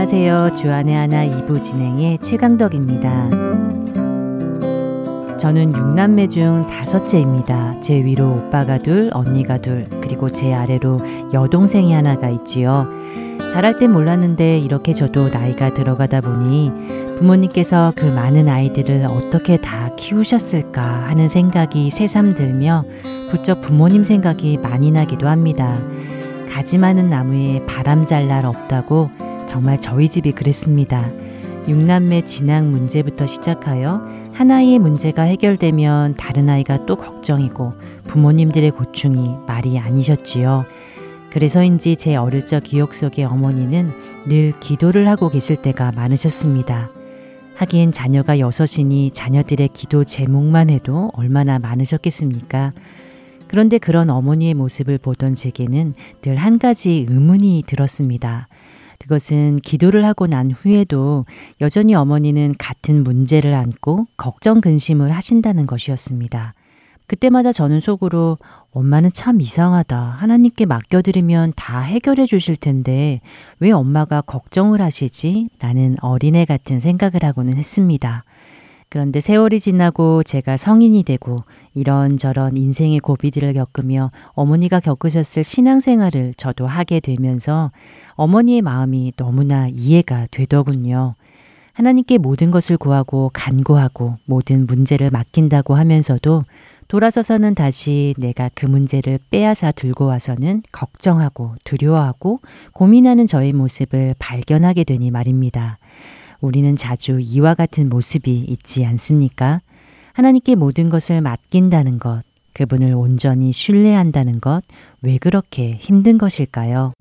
안녕하세요. 주안의 하나 2부 진행의 최강덕입니다. 저는 6남매 중 다섯째입니다. 제 위로 오빠가 둘, 언니가 둘, 그리고 제 아래로 여동생이 하나가 있지요. 자랄 땐 몰랐는데 이렇게 저도 나이가 들어가다 보니 부모님께서 그 많은 아이들을 어떻게 다 키우셨을까 하는 생각이 새삼 들며 부쩍 부모님 생각이 많이 나기도 합니다. 가지 많은 나무에 바람 잘 날 없다고 정말 저희 집이 그랬습니다. 육남매 진학 문제부터 시작하여 하나의 문제가 해결되면 다른 아이가 또 걱정이고 부모님들의 고충이 말이 아니셨지요. 그래서인지 제 어릴 적 기억 속의 어머니는 늘 기도를 하고 계실 때가 많으셨습니다. 하긴 자녀가 여섯이니 자녀들의 기도 제목만 해도 얼마나 많으셨겠습니까? 그런데 그런 어머니의 모습을 보던 제게는 늘 한 가지 의문이 들었습니다. 그것은 기도를 하고 난 후에도 여전히 어머니는 같은 문제를 안고 걱정 근심을 하신다는 것이었습니다. 그때마다 저는 속으로 엄마는 참 이상하다. 하나님께 맡겨드리면 다 해결해 주실 텐데 왜 엄마가 걱정을 하시지? 라는 어린애 같은 생각을 하고는 했습니다. 그런데 세월이 지나고 제가 성인이 되고 이런저런 인생의 고비들을 겪으며 어머니가 겪으셨을 신앙생활을 저도 하게 되면서 어머니의 마음이 너무나 이해가 되더군요. 하나님께 모든 것을 구하고 간구하고 모든 문제를 맡긴다고 하면서도 돌아서서는 다시 내가 그 문제를 빼앗아 들고 와서는 걱정하고 두려워하고 고민하는 저의 모습을 발견하게 되니 말입니다. 우리는 자주 이와 같은 모습이 있지 않습니까? 하나님께 모든 것을 맡긴다는 것, 그분을 온전히 신뢰한다는 것, 왜 그렇게 힘든 것일까요?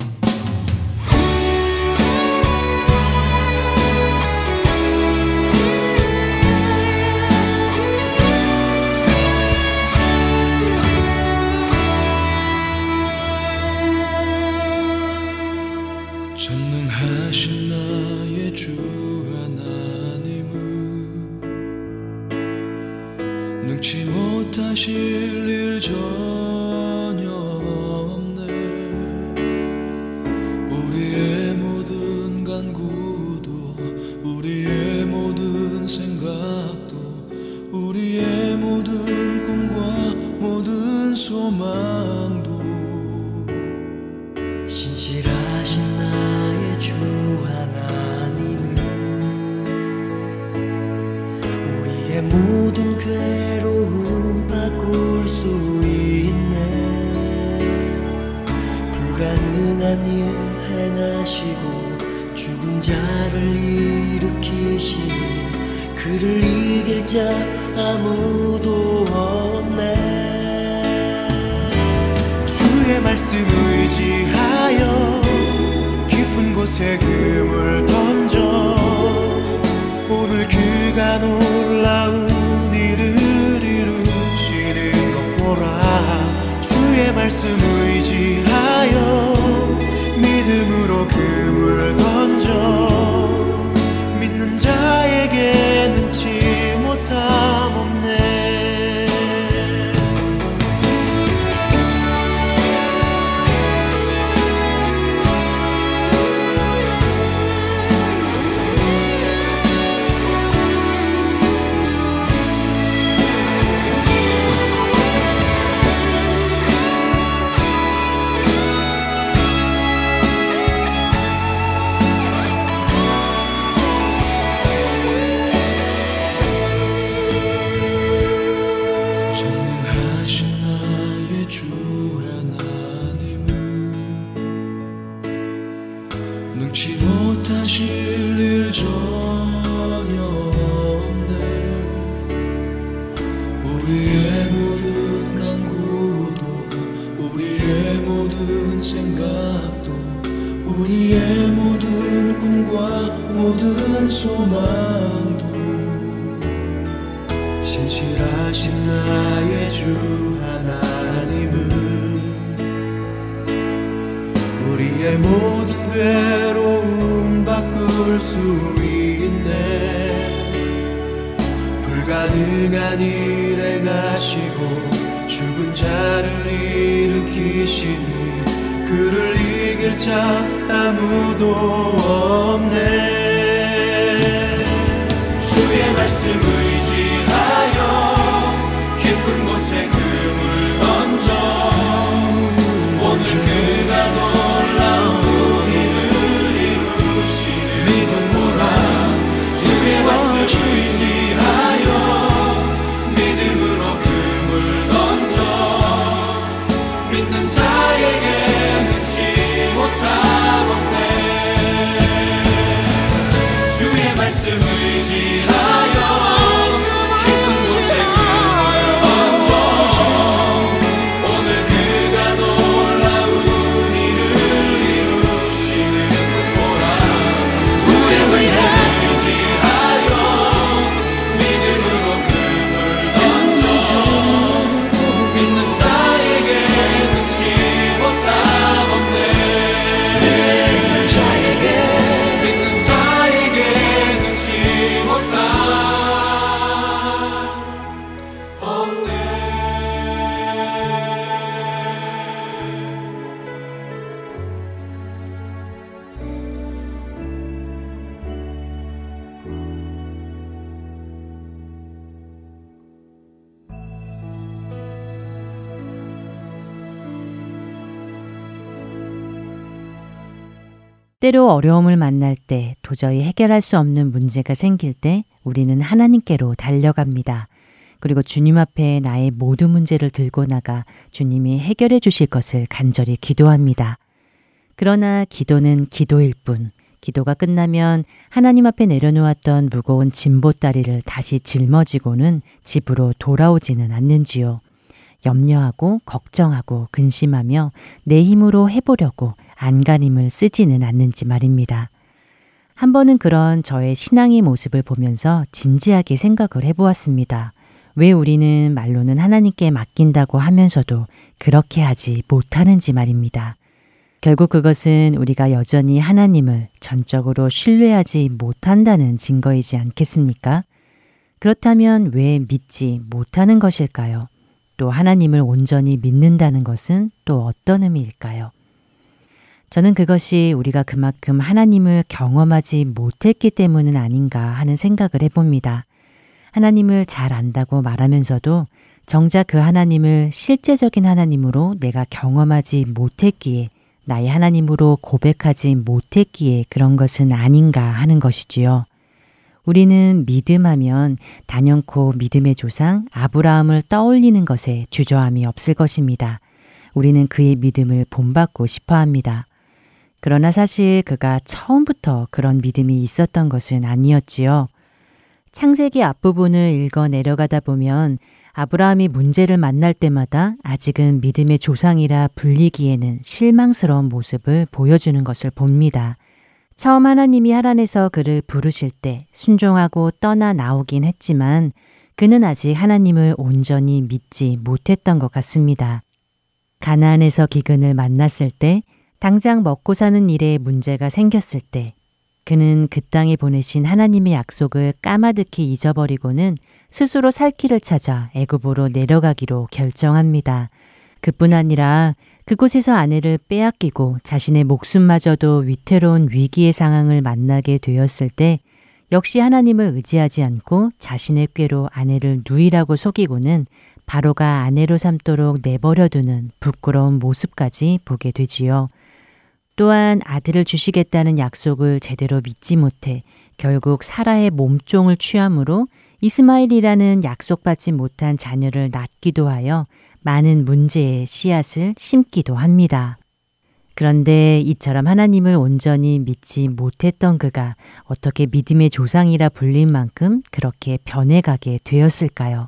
일을 행하시고 죽은 자를 때로 어려움을 만날 때 도저히 해결할 수 없는 문제가 생길 때 우리는 하나님께로 달려갑니다. 그리고 주님 앞에 나의 모든 문제를 들고 나가 주님이 해결해 주실 것을 간절히 기도합니다. 그러나 기도는 기도일 뿐, 기도가 끝나면 하나님 앞에 내려놓았던 무거운 짐보따리를 다시 짊어지고는 집으로 돌아오지는 않는지요. 염려하고 걱정하고 근심하며 내 힘으로 해보려고 안간힘을 쓰지는 않는지 말입니다. 한 번은 그런 저의 신앙의 모습을 보면서 진지하게 생각을 해보았습니다. 왜 우리는 말로는 하나님께 맡긴다고 하면서도 그렇게 하지 못하는지 말입니다. 결국 그것은 우리가 여전히 하나님을 전적으로 신뢰하지 못한다는 증거이지 않겠습니까? 그렇다면 왜 믿지 못하는 것일까요? 또 하나님을 온전히 믿는다는 것은 또 어떤 의미일까요? 저는 그것이 우리가 그만큼 하나님을 경험하지 못했기 때문은 아닌가 하는 생각을 해봅니다. 하나님을 잘 안다고 말하면서도 정작 그 하나님을 실제적인 하나님으로 내가 경험하지 못했기에 나의 하나님으로 고백하지 못했기에 그런 것은 아닌가 하는 것이지요. 우리는 믿음하면 단연코 믿음의 조상 아브라함을 떠올리는 것에 주저함이 없을 것입니다. 우리는 그의 믿음을 본받고 싶어 합니다. 그러나 사실 그가 처음부터 그런 믿음이 있었던 것은 아니었지요. 창세기 앞부분을 읽어 내려가다 보면 아브라함이 문제를 만날 때마다 아직은 믿음의 조상이라 불리기에는 실망스러운 모습을 보여주는 것을 봅니다. 처음 하나님이 하란에서 그를 부르실 때 순종하고 떠나 나오긴 했지만 그는 아직 하나님을 온전히 믿지 못했던 것 같습니다. 가나안에서 기근을 만났을 때 당장 먹고 사는 일에 문제가 생겼을 때 그는 그 땅에 보내신 하나님의 약속을 까마득히 잊어버리고는 스스로 살 길을 찾아 애굽으로 내려가기로 결정합니다. 그뿐 아니라 그곳에서 아내를 빼앗기고 자신의 목숨마저도 위태로운 위기의 상황을 만나게 되었을 때 역시 하나님을 의지하지 않고 자신의 꾀로 아내를 누이라고 속이고는 바로가 아내로 삼도록 내버려두는 부끄러운 모습까지 보게 되지요. 또한 아들을 주시겠다는 약속을 제대로 믿지 못해 결국 사라의 몸종을 취함으로 이스마일이라는 약속받지 못한 자녀를 낳기도 하여 많은 문제의 씨앗을 심기도 합니다. 그런데 이처럼 하나님을 온전히 믿지 못했던 그가 어떻게 믿음의 조상이라 불릴 만큼 그렇게 변해가게 되었을까요?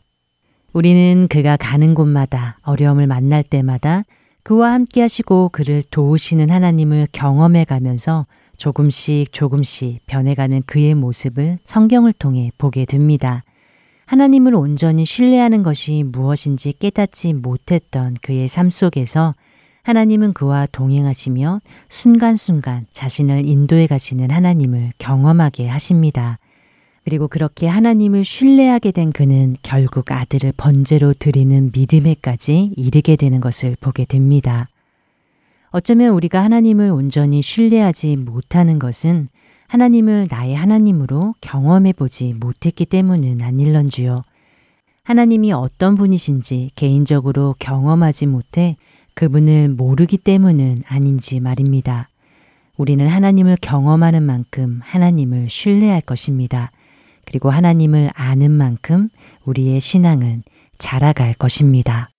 우리는 그가 가는 곳마다 어려움을 만날 때마다 그와 함께 하시고 그를 도우시는 하나님을 경험해 가면서 조금씩 조금씩 변해가는 그의 모습을 성경을 통해 보게 됩니다. 하나님을 온전히 신뢰하는 것이 무엇인지 깨닫지 못했던 그의 삶 속에서 하나님은 그와 동행하시며 순간순간 자신을 인도해 가시는 하나님을 경험하게 하십니다. 그리고 그렇게 하나님을 신뢰하게 된 그는 결국 아들을 번제로 드리는 믿음에까지 이르게 되는 것을 보게 됩니다. 어쩌면 우리가 하나님을 온전히 신뢰하지 못하는 것은 하나님을 나의 하나님으로 경험해 보지 못했기 때문은 아닐런지요. 하나님이 어떤 분이신지 개인적으로 경험하지 못해 그분을 모르기 때문은 아닌지 말입니다. 우리는 하나님을 경험하는 만큼 하나님을 신뢰할 것입니다. 그리고 하나님을 아는 만큼 우리의 신앙은 자라갈 것입니다.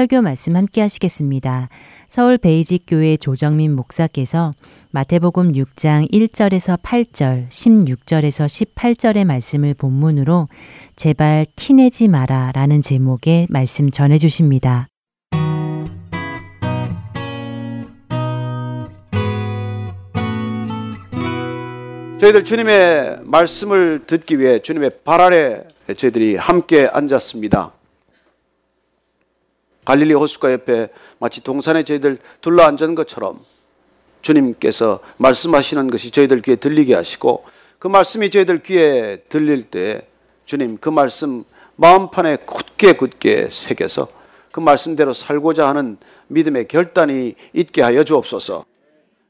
설교 말씀 함께 하시겠습니다. 서울 베이직 교회 조정민 목사께서 마태복음 6장 1절에서 8절, 16절에서 18절의 말씀을 본문으로 제발 티내지 마라 라는 제목의 말씀 전해 주십니다. 저희들 주님의 말씀을 듣기 위해 주님의 발 아래 저희들이 함께 앉았습니다. 갈릴리 호수가 옆에 마치 동산에 저희들 둘러 앉은 것처럼 주님께서 말씀하시는 것이 저희들 귀에 들리게 하시고 그 말씀이 저희들 귀에 들릴 때 주님 그 말씀 마음판에 굳게 굳게 새겨서 그 말씀대로 살고자 하는 믿음의 결단이 있게 하여 주옵소서.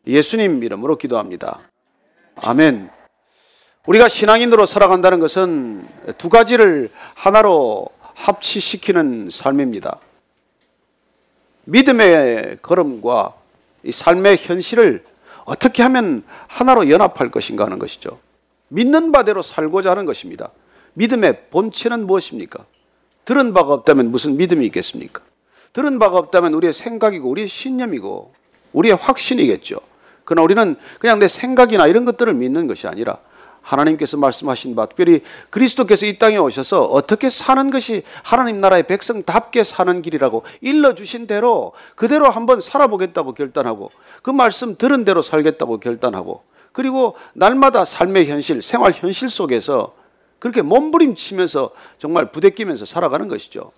예수님 이름으로 기도합니다. 아멘. 우리가 신앙인으로 살아간다는 것은 두 가지를 하나로 합치시키는 삶입니다. 믿음의 걸음과 이 삶의 현실을 어떻게 하면 하나로 연합할 것인가 하는 것이죠. 믿는 바대로 살고자 하는 것입니다. 믿음의 본체는 무엇입니까? 들은 바가 없다면 무슨 믿음이 있겠습니까? 들은 바가 없다면 우리의 생각이고 우리의 신념이고 우리의 확신이겠죠. 그러나 우리는 그냥 내 생각이나 이런 것들을 믿는 것이 아니라 하나님께서 말씀하신 바 특별히 그리스도께서 이 땅에 오셔서 어떻게 사는 것이 하나님 나라의 백성답게 사는 길이라고 일러 주신 대로 그대로 한번 살아보겠다고 결단하고 그 말씀 들은 대로 살겠다고 결단하고 그리고 날마다 삶의 현실, 생활 현실 속에서 그렇게 몸부림치면서 정말 부대끼면서 살아가는 것이죠.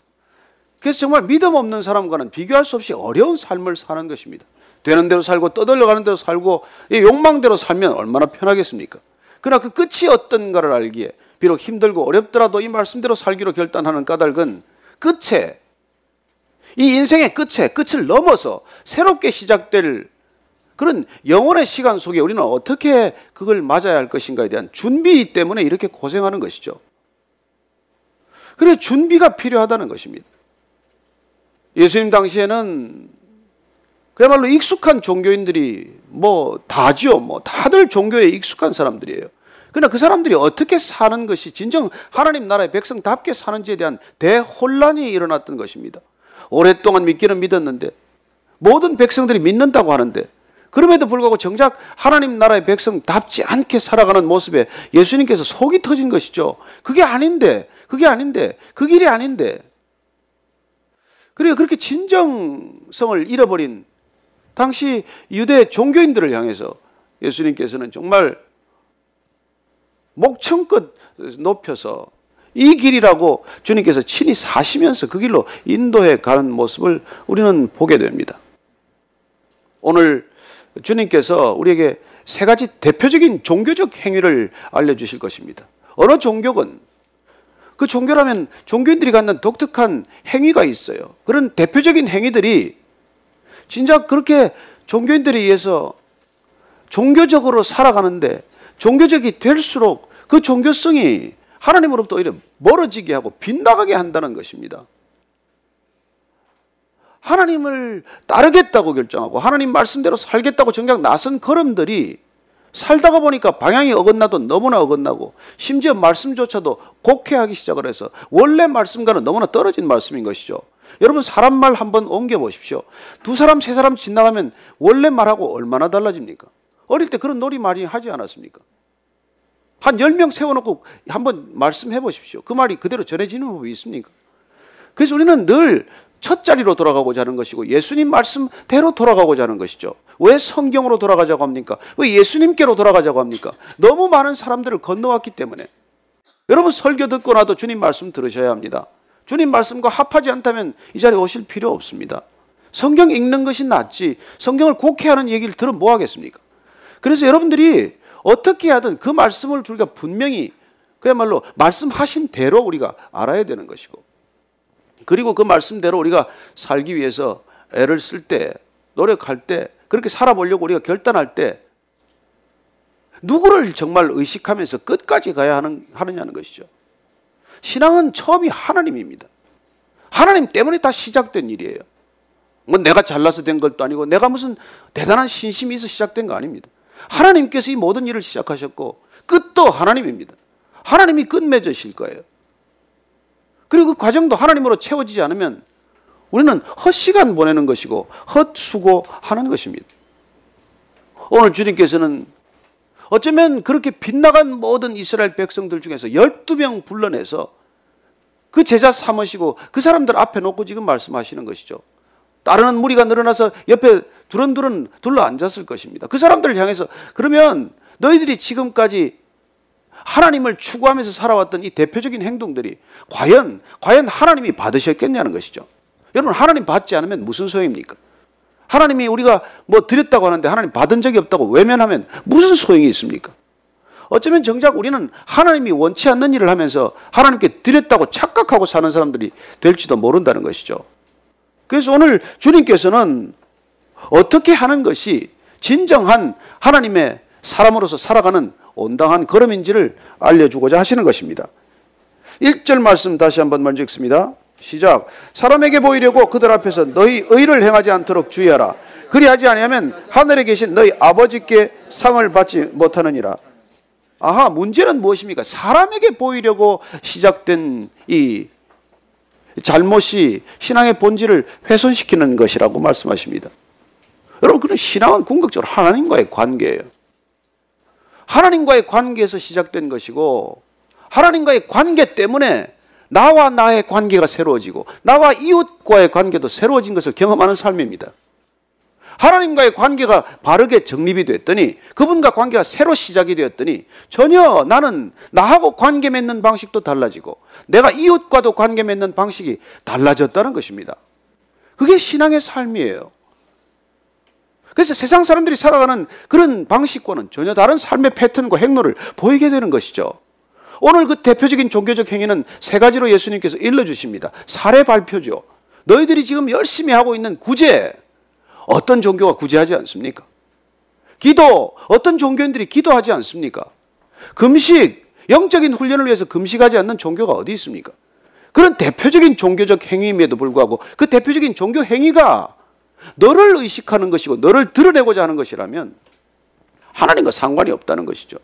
그래서 정말 믿음 없는 사람과는 비교할 수 없이 어려운 삶을 사는 것입니다. 되는 대로 살고 떠들려 가는 대로 살고 욕망대로 살면 얼마나 편하겠습니까? 그러나 그 끝이 어떤가를 알기에 비록 힘들고 어렵더라도 이 말씀대로 살기로 결단하는 까닭은 끝에 이 인생의 끝에 끝을 넘어서 새롭게 시작될 그런 영혼의 시간 속에 우리는 어떻게 그걸 맞아야 할 것인가에 대한 준비 때문에 이렇게 고생하는 것이죠. 그래 준비가 필요하다는 것입니다. 예수님 당시에는 그야말로 익숙한 종교인들이 뭐 다지요. 뭐 다들 종교에 익숙한 사람들이에요. 그러나 그 사람들이 어떻게 사는 것이 진정 하나님 나라의 백성답게 사는지에 대한 대혼란이 일어났던 것입니다. 오랫동안 믿기는 믿었는데 모든 백성들이 믿는다고 하는데 그럼에도 불구하고 정작 하나님 나라의 백성답지 않게 살아가는 모습에 예수님께서 속이 터진 것이죠. 그게 아닌데, 그게 아닌데, 그 길이 아닌데. 그리고 그렇게 진정성을 잃어버린 당시 유대 종교인들을 향해서 예수님께서는 정말 목청껏 높여서 이 길이라고 주님께서 친히 사시면서 그 길로 인도해 가는 모습을 우리는 보게 됩니다. 오늘 주님께서 우리에게 세 가지 대표적인 종교적 행위를 알려주실 것입니다. 어느 종교건 그 종교라면 종교인들이 갖는 독특한 행위가 있어요. 그런 대표적인 행위들이 진짜 그렇게 종교인들에 의해서 종교적으로 살아가는데 종교적이 될수록 그 종교성이 하나님으로부터 오히려 멀어지게 하고 빗나가게 한다는 것입니다. 하나님을 따르겠다고 결정하고 하나님 말씀대로 살겠다고 정작 나선 걸음들이 살다가 보니까 방향이 어긋나도 너무나 어긋나고 심지어 말씀조차도 곡해하기 시작을 해서 원래 말씀과는 너무나 떨어진 말씀인 것이죠. 여러분 사람 말 한번 옮겨 보십시오. 두 사람 세 사람 지나가면 원래 말하고 얼마나 달라집니까? 어릴 때 그런 놀이 많이 하지 않았습니까? 한열명 세워놓고 한번 말씀해 보십시오. 그 말이 그대로 전해지는 법이 있습니까? 그래서 우리는 늘 첫 자리로 돌아가고자 하는 것이고 예수님 말씀대로 돌아가고자 하는 것이죠. 왜 성경으로 돌아가자고 합니까? 왜 예수님께로 돌아가자고 합니까? 너무 많은 사람들을 건너왔기 때문에. 여러분 설교 듣고 나도 주님 말씀 들으셔야 합니다. 주님 말씀과 합하지 않다면 이 자리에 오실 필요 없습니다. 성경 읽는 것이 낫지 성경을 곡해하는 얘기를 들으면 뭐 하겠습니까? 그래서 여러분들이 어떻게 하든 그 말씀을 우리가 분명히 그야말로 말씀하신 대로 우리가 알아야 되는 것이고 그리고 그 말씀대로 우리가 살기 위해서 애를 쓸 때 노력할 때 그렇게 살아보려고 우리가 결단할 때 누구를 정말 의식하면서 끝까지 가야 하는, 하느냐는 것이죠. 신앙은 처음이 하나님입니다. 하나님 때문에 다 시작된 일이에요. 뭐 내가 잘나서 된 것도 아니고 내가 무슨 대단한 신심이 있어 시작된 거 아닙니다. 하나님께서 이 모든 일을 시작하셨고 끝도 하나님입니다. 하나님이 끝맺으실 거예요. 그리고 그 과정도 하나님으로 채워지지 않으면 우리는 헛시간 보내는 것이고 헛수고하는 것입니다. 오늘 주님께서는 어쩌면 그렇게 빗나간 모든 이스라엘 백성들 중에서 12명 불러내서 그 제자 삼으시고 그 사람들 앞에 놓고 지금 말씀하시는 것이죠. 따르는 무리가 늘어나서 옆에 두런두런 둘러 앉았을 것입니다. 그 사람들을 향해서 그러면 너희들이 지금까지 하나님을 추구하면서 살아왔던 이 대표적인 행동들이 과연 과연 하나님이 받으셨겠냐는 것이죠. 여러분 하나님 받지 않으면 무슨 소용입니까? 하나님이 우리가 뭐 드렸다고 하는데 하나님 받은 적이 없다고 외면하면 무슨 소용이 있습니까? 어쩌면 정작 우리는 하나님이 원치 않는 일을 하면서 하나님께 드렸다고 착각하고 사는 사람들이 될지도 모른다는 것이죠. 그래서 오늘 주님께서는 어떻게 하는 것이 진정한 하나님의 사람으로서 살아가는 온당한 걸음인지를 알려주고자 하시는 것입니다. 1절 말씀 다시 한번 먼저 읽습니다. 시작. 사람에게 보이려고 그들 앞에서 너희 의를 행하지 않도록 주의하라. 그리하지 아니하면 하늘에 계신 너희 아버지께 상을 받지 못하느니라. 아하, 문제는 무엇입니까? 사람에게 보이려고 시작된 이 잘못이 신앙의 본질을 훼손시키는 것이라고 말씀하십니다. 여러분, 그런 신앙은 궁극적으로 하나님과의 관계예요. 하나님과의 관계에서 시작된 것이고, 하나님과의 관계 때문에 나와 나의 관계가 새로워지고, 나와 이웃과의 관계도 새로워진 것을 경험하는 삶입니다. 하나님과의 관계가 바르게 정립이 됐더니 그분과 관계가 새로 시작이 되었더니 전혀 나는 나하고 관계 맺는 방식도 달라지고 내가 이웃과도 관계 맺는 방식이 달라졌다는 것입니다. 그게 신앙의 삶이에요. 그래서 세상 사람들이 살아가는 그런 방식과는 전혀 다른 삶의 패턴과 행로를 보이게 되는 것이죠. 오늘 그 대표적인 종교적 행위는 세 가지로 예수님께서 일러주십니다. 사례 발표죠. 너희들이 지금 열심히 하고 있는 구제, 어떤 종교가 구제하지 않습니까? 기도, 어떤 종교인들이 기도하지 않습니까? 금식, 영적인 훈련을 위해서 금식하지 않는 종교가 어디 있습니까? 그런 대표적인 종교적 행위임에도 불구하고 그 대표적인 종교 행위가 너를 의식하는 것이고 너를 드러내고자 하는 것이라면 하나님과 상관이 없다는 것이죠.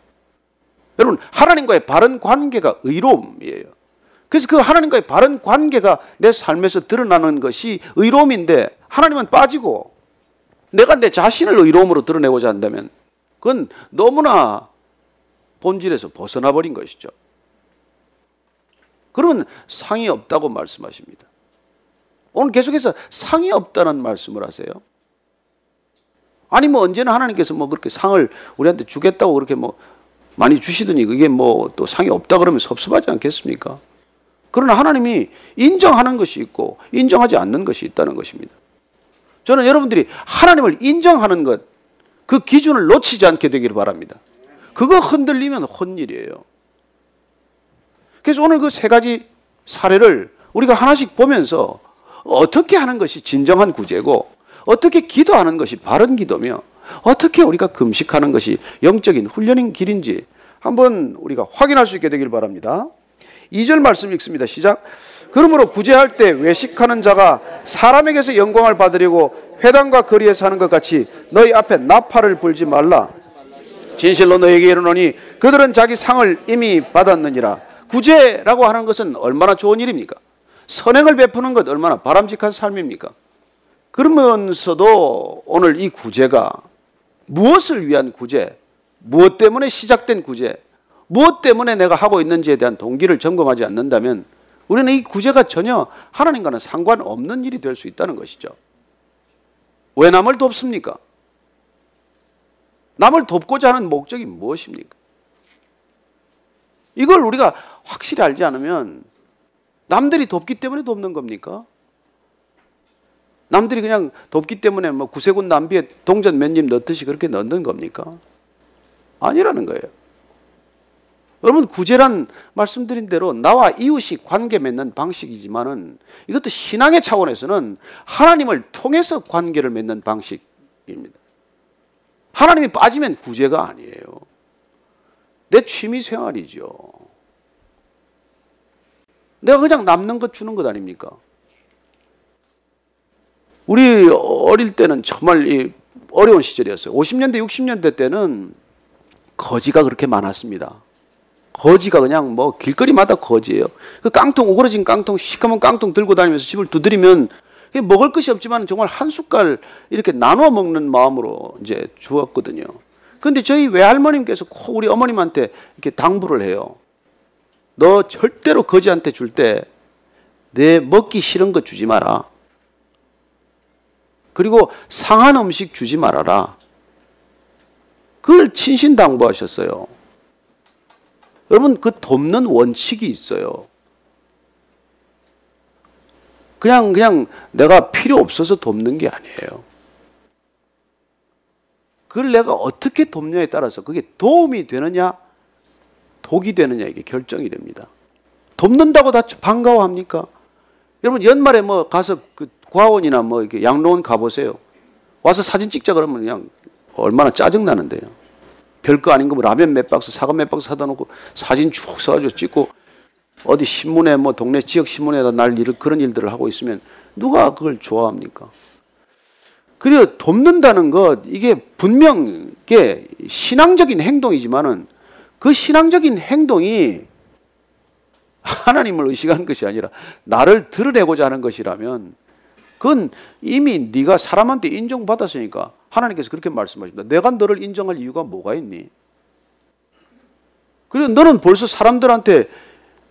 여러분, 하나님과의 바른 관계가 의로움이에요. 그래서 그 하나님과의 바른 관계가 내 삶에서 드러나는 것이 의로움인데 하나님은 빠지고 내가 내 자신을 의로움으로 드러내고자 한다면 그건 너무나 본질에서 벗어나 버린 것이죠. 그러면 상이 없다고 말씀하십니다. 오늘 계속해서 상이 없다는 말씀을 하세요. 아니 뭐 언제나 하나님께서 뭐 그렇게 상을 우리한테 주겠다고 그렇게 뭐 많이 주시더니 그게 뭐 또 상이 없다 그러면 섭섭하지 않겠습니까? 그러나 하나님이 인정하는 것이 있고 인정하지 않는 것이 있다는 것입니다. 저는 여러분들이 하나님을 인정하는 것, 그 기준을 놓치지 않게 되기를 바랍니다. 그거 흔들리면 혼일이에요. 그래서 오늘 그 세 가지 사례를 우리가 하나씩 보면서 어떻게 하는 것이 진정한 구제고 어떻게 기도하는 것이 바른 기도며 어떻게 우리가 금식하는 것이 영적인 훈련인 길인지 한번 우리가 확인할 수 있게 되길 바랍니다. 2절 말씀 읽습니다. 시작. 그러므로 구제할 때 외식하는 자가 사람에게서 영광을 받으려고 회당과 거리에서 하는 것 같이 너희 앞에 나팔을 불지 말라. 진실로 너에게 이르노니 그들은 자기 상을 이미 받았느니라. 구제라고 하는 것은 얼마나 좋은 일입니까? 선행을 베푸는 것 얼마나 바람직한 삶입니까? 그러면서도 오늘 이 구제가 무엇을 위한 구제, 무엇 때문에 시작된 구제, 무엇 때문에 내가 하고 있는지에 대한 동기를 점검하지 않는다면 우리는 이 구제가 전혀 하나님과는 상관없는 일이 될 수 있다는 것이죠. 왜 남을 돕습니까? 남을 돕고자 하는 목적이 무엇입니까? 이걸 우리가 확실히 알지 않으면 남들이 돕기 때문에 돕는 겁니까? 남들이 그냥 돕기 때문에 뭐 구세군 남비에 동전 몇 입 넣듯이 그렇게 넣는 겁니까? 아니라는 거예요. 여러분 구제란 말씀드린 대로 나와 이웃이 관계 맺는 방식이지만은 이것도 신앙의 차원에서는 하나님을 통해서 관계를 맺는 방식입니다. 하나님이 빠지면 구제가 아니에요. 내 취미 생활이죠. 내가 그냥 남는 것 주는 것 아닙니까? 우리 어릴 때는 정말 어려운 시절이었어요. 50년대, 60년대 때는 거지가 그렇게 많았습니다. 거지가 그냥 뭐 길거리마다 거지예요. 그 깡통 오그러진 깡통 시커먼 깡통 들고 다니면서 집을 두드리면 먹을 것이 없지만 정말 한 숟갈 이렇게 나눠 먹는 마음으로 이제 주었거든요. 근데 저희 외할머님께서 우리 어머님한테 이렇게 당부를 해요. 너 절대로 거지한테 줄 때 내 먹기 싫은 거 주지 마라. 그리고 상한 음식 주지 말아라. 그걸 친신 당부하셨어요. 여러분 그 돕는 원칙이 있어요. 그냥 그냥 내가 필요 없어서 돕는 게 아니에요. 그걸 내가 어떻게 돕냐에 따라서 그게 도움이 되느냐, 독이 되느냐 이게 결정이 됩니다. 돕는다고 다 반가워합니까? 여러분 연말에 뭐 가서 그 과원이나 뭐 이렇게 양로원 가보세요. 와서 사진 찍자 그러면 그냥 얼마나 짜증 나는데요. 별거 아닌 거뭐 라면 몇 박스, 사과 몇 박스 사다 놓고 사진 쭉 써가지고 찍고 어디 신문에 뭐 동네 지역 신문에다 날 일, 그런 일들을 하고 있으면 누가 그걸 좋아합니까? 그리고 돕는다는 것 이게 분명 게 신앙적인 행동이지만은 그 신앙적인 행동이 하나님을 의식하는 것이 아니라 나를 드러내고자 하는 것이라면 그건 이미 네가 사람한테 인정받았으니까 하나님께서 그렇게 말씀하십니다. 내가 너를 인정할 이유가 뭐가 있니? 그리고 너는 벌써 사람들한테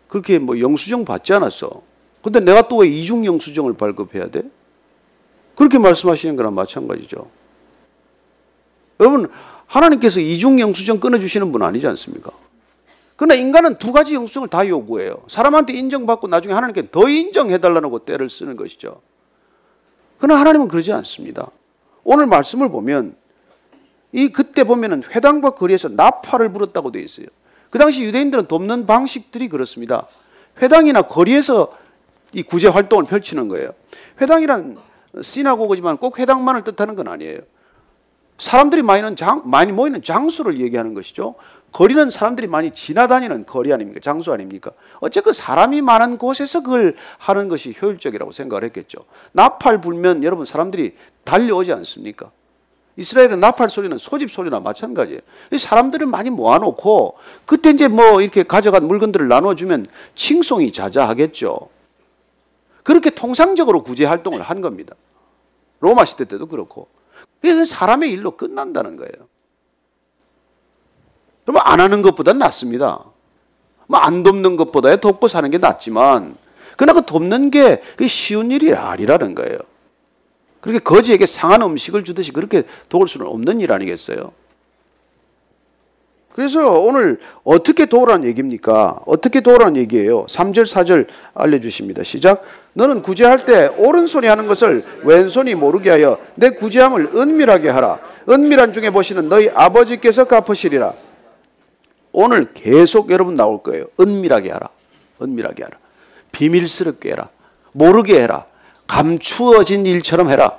그렇게 뭐 영수증 받지 않았어. 근데 내가 또 왜 이중 영수증을 발급해야 돼? 그렇게 말씀하시는 거랑 마찬가지죠. 여러분, 하나님께서 이중 영수증 끊어주시는 분 아니지 않습니까? 그러나 인간은 두 가지 영수증을 다 요구해요. 사람한테 인정받고 나중에 하나님께 더 인정해달라고 때를 쓰는 것이죠. 그러나 하나님은 그러지 않습니다. 오늘 말씀을 보면 이 그때 보면은 회당과 거리에서 나팔을 불었다고 되어 있어요. 그 당시 유대인들은 돕는 방식들이 그렇습니다. 회당이나 거리에서 이 구제 활동을 펼치는 거예요. 회당이란 시나고그지만 꼭 회당만을 뜻하는 건 아니에요. 사람들이 많이, 모이는 장소를 얘기하는 것이죠. 거리는 사람들이 많이 지나다니는 거리 아닙니까? 장소 아닙니까? 어쨌든 사람이 많은 곳에서 그걸 하는 것이 효율적이라고 생각을 했겠죠. 나팔 불면 여러분 사람들이 달려오지 않습니까? 이스라엘의 나팔 소리는 소집 소리나 마찬가지예요. 사람들을 많이 모아놓고 그때 이제 뭐 이렇게 가져간 물건들을 나눠주면 칭송이 자자하겠죠. 그렇게 통상적으로 구제 활동을 한 겁니다. 로마 시대 때도 그렇고. 그래서 사람의 일로 끝난다는 거예요. 그러면 안 하는 것보다 낫습니다. 뭐 안 돕는 것보다 돕고 사는 게 낫지만, 그러나 그 돕는 게 쉬운 일이 아니라는 거예요. 그렇게 거지에게 상한 음식을 주듯이 그렇게 도울 수는 없는 일 아니겠어요? 그래서 오늘 어떻게 도우라는 얘기입니까? 어떻게 도우라는 얘기예요? 3절, 4절 알려주십니다. 시작. 너는 구제할 때 오른손이 하는 것을 왼손이 모르게 하여 내 구제함을 은밀하게 하라. 은밀한 중에 보시는 너희 아버지께서 갚으시리라. 오늘 계속 여러분 나올 거예요. 은밀하게 하라. 은밀하게 하라. 비밀스럽게 해라. 모르게 해라. 감추어진 일처럼 해라.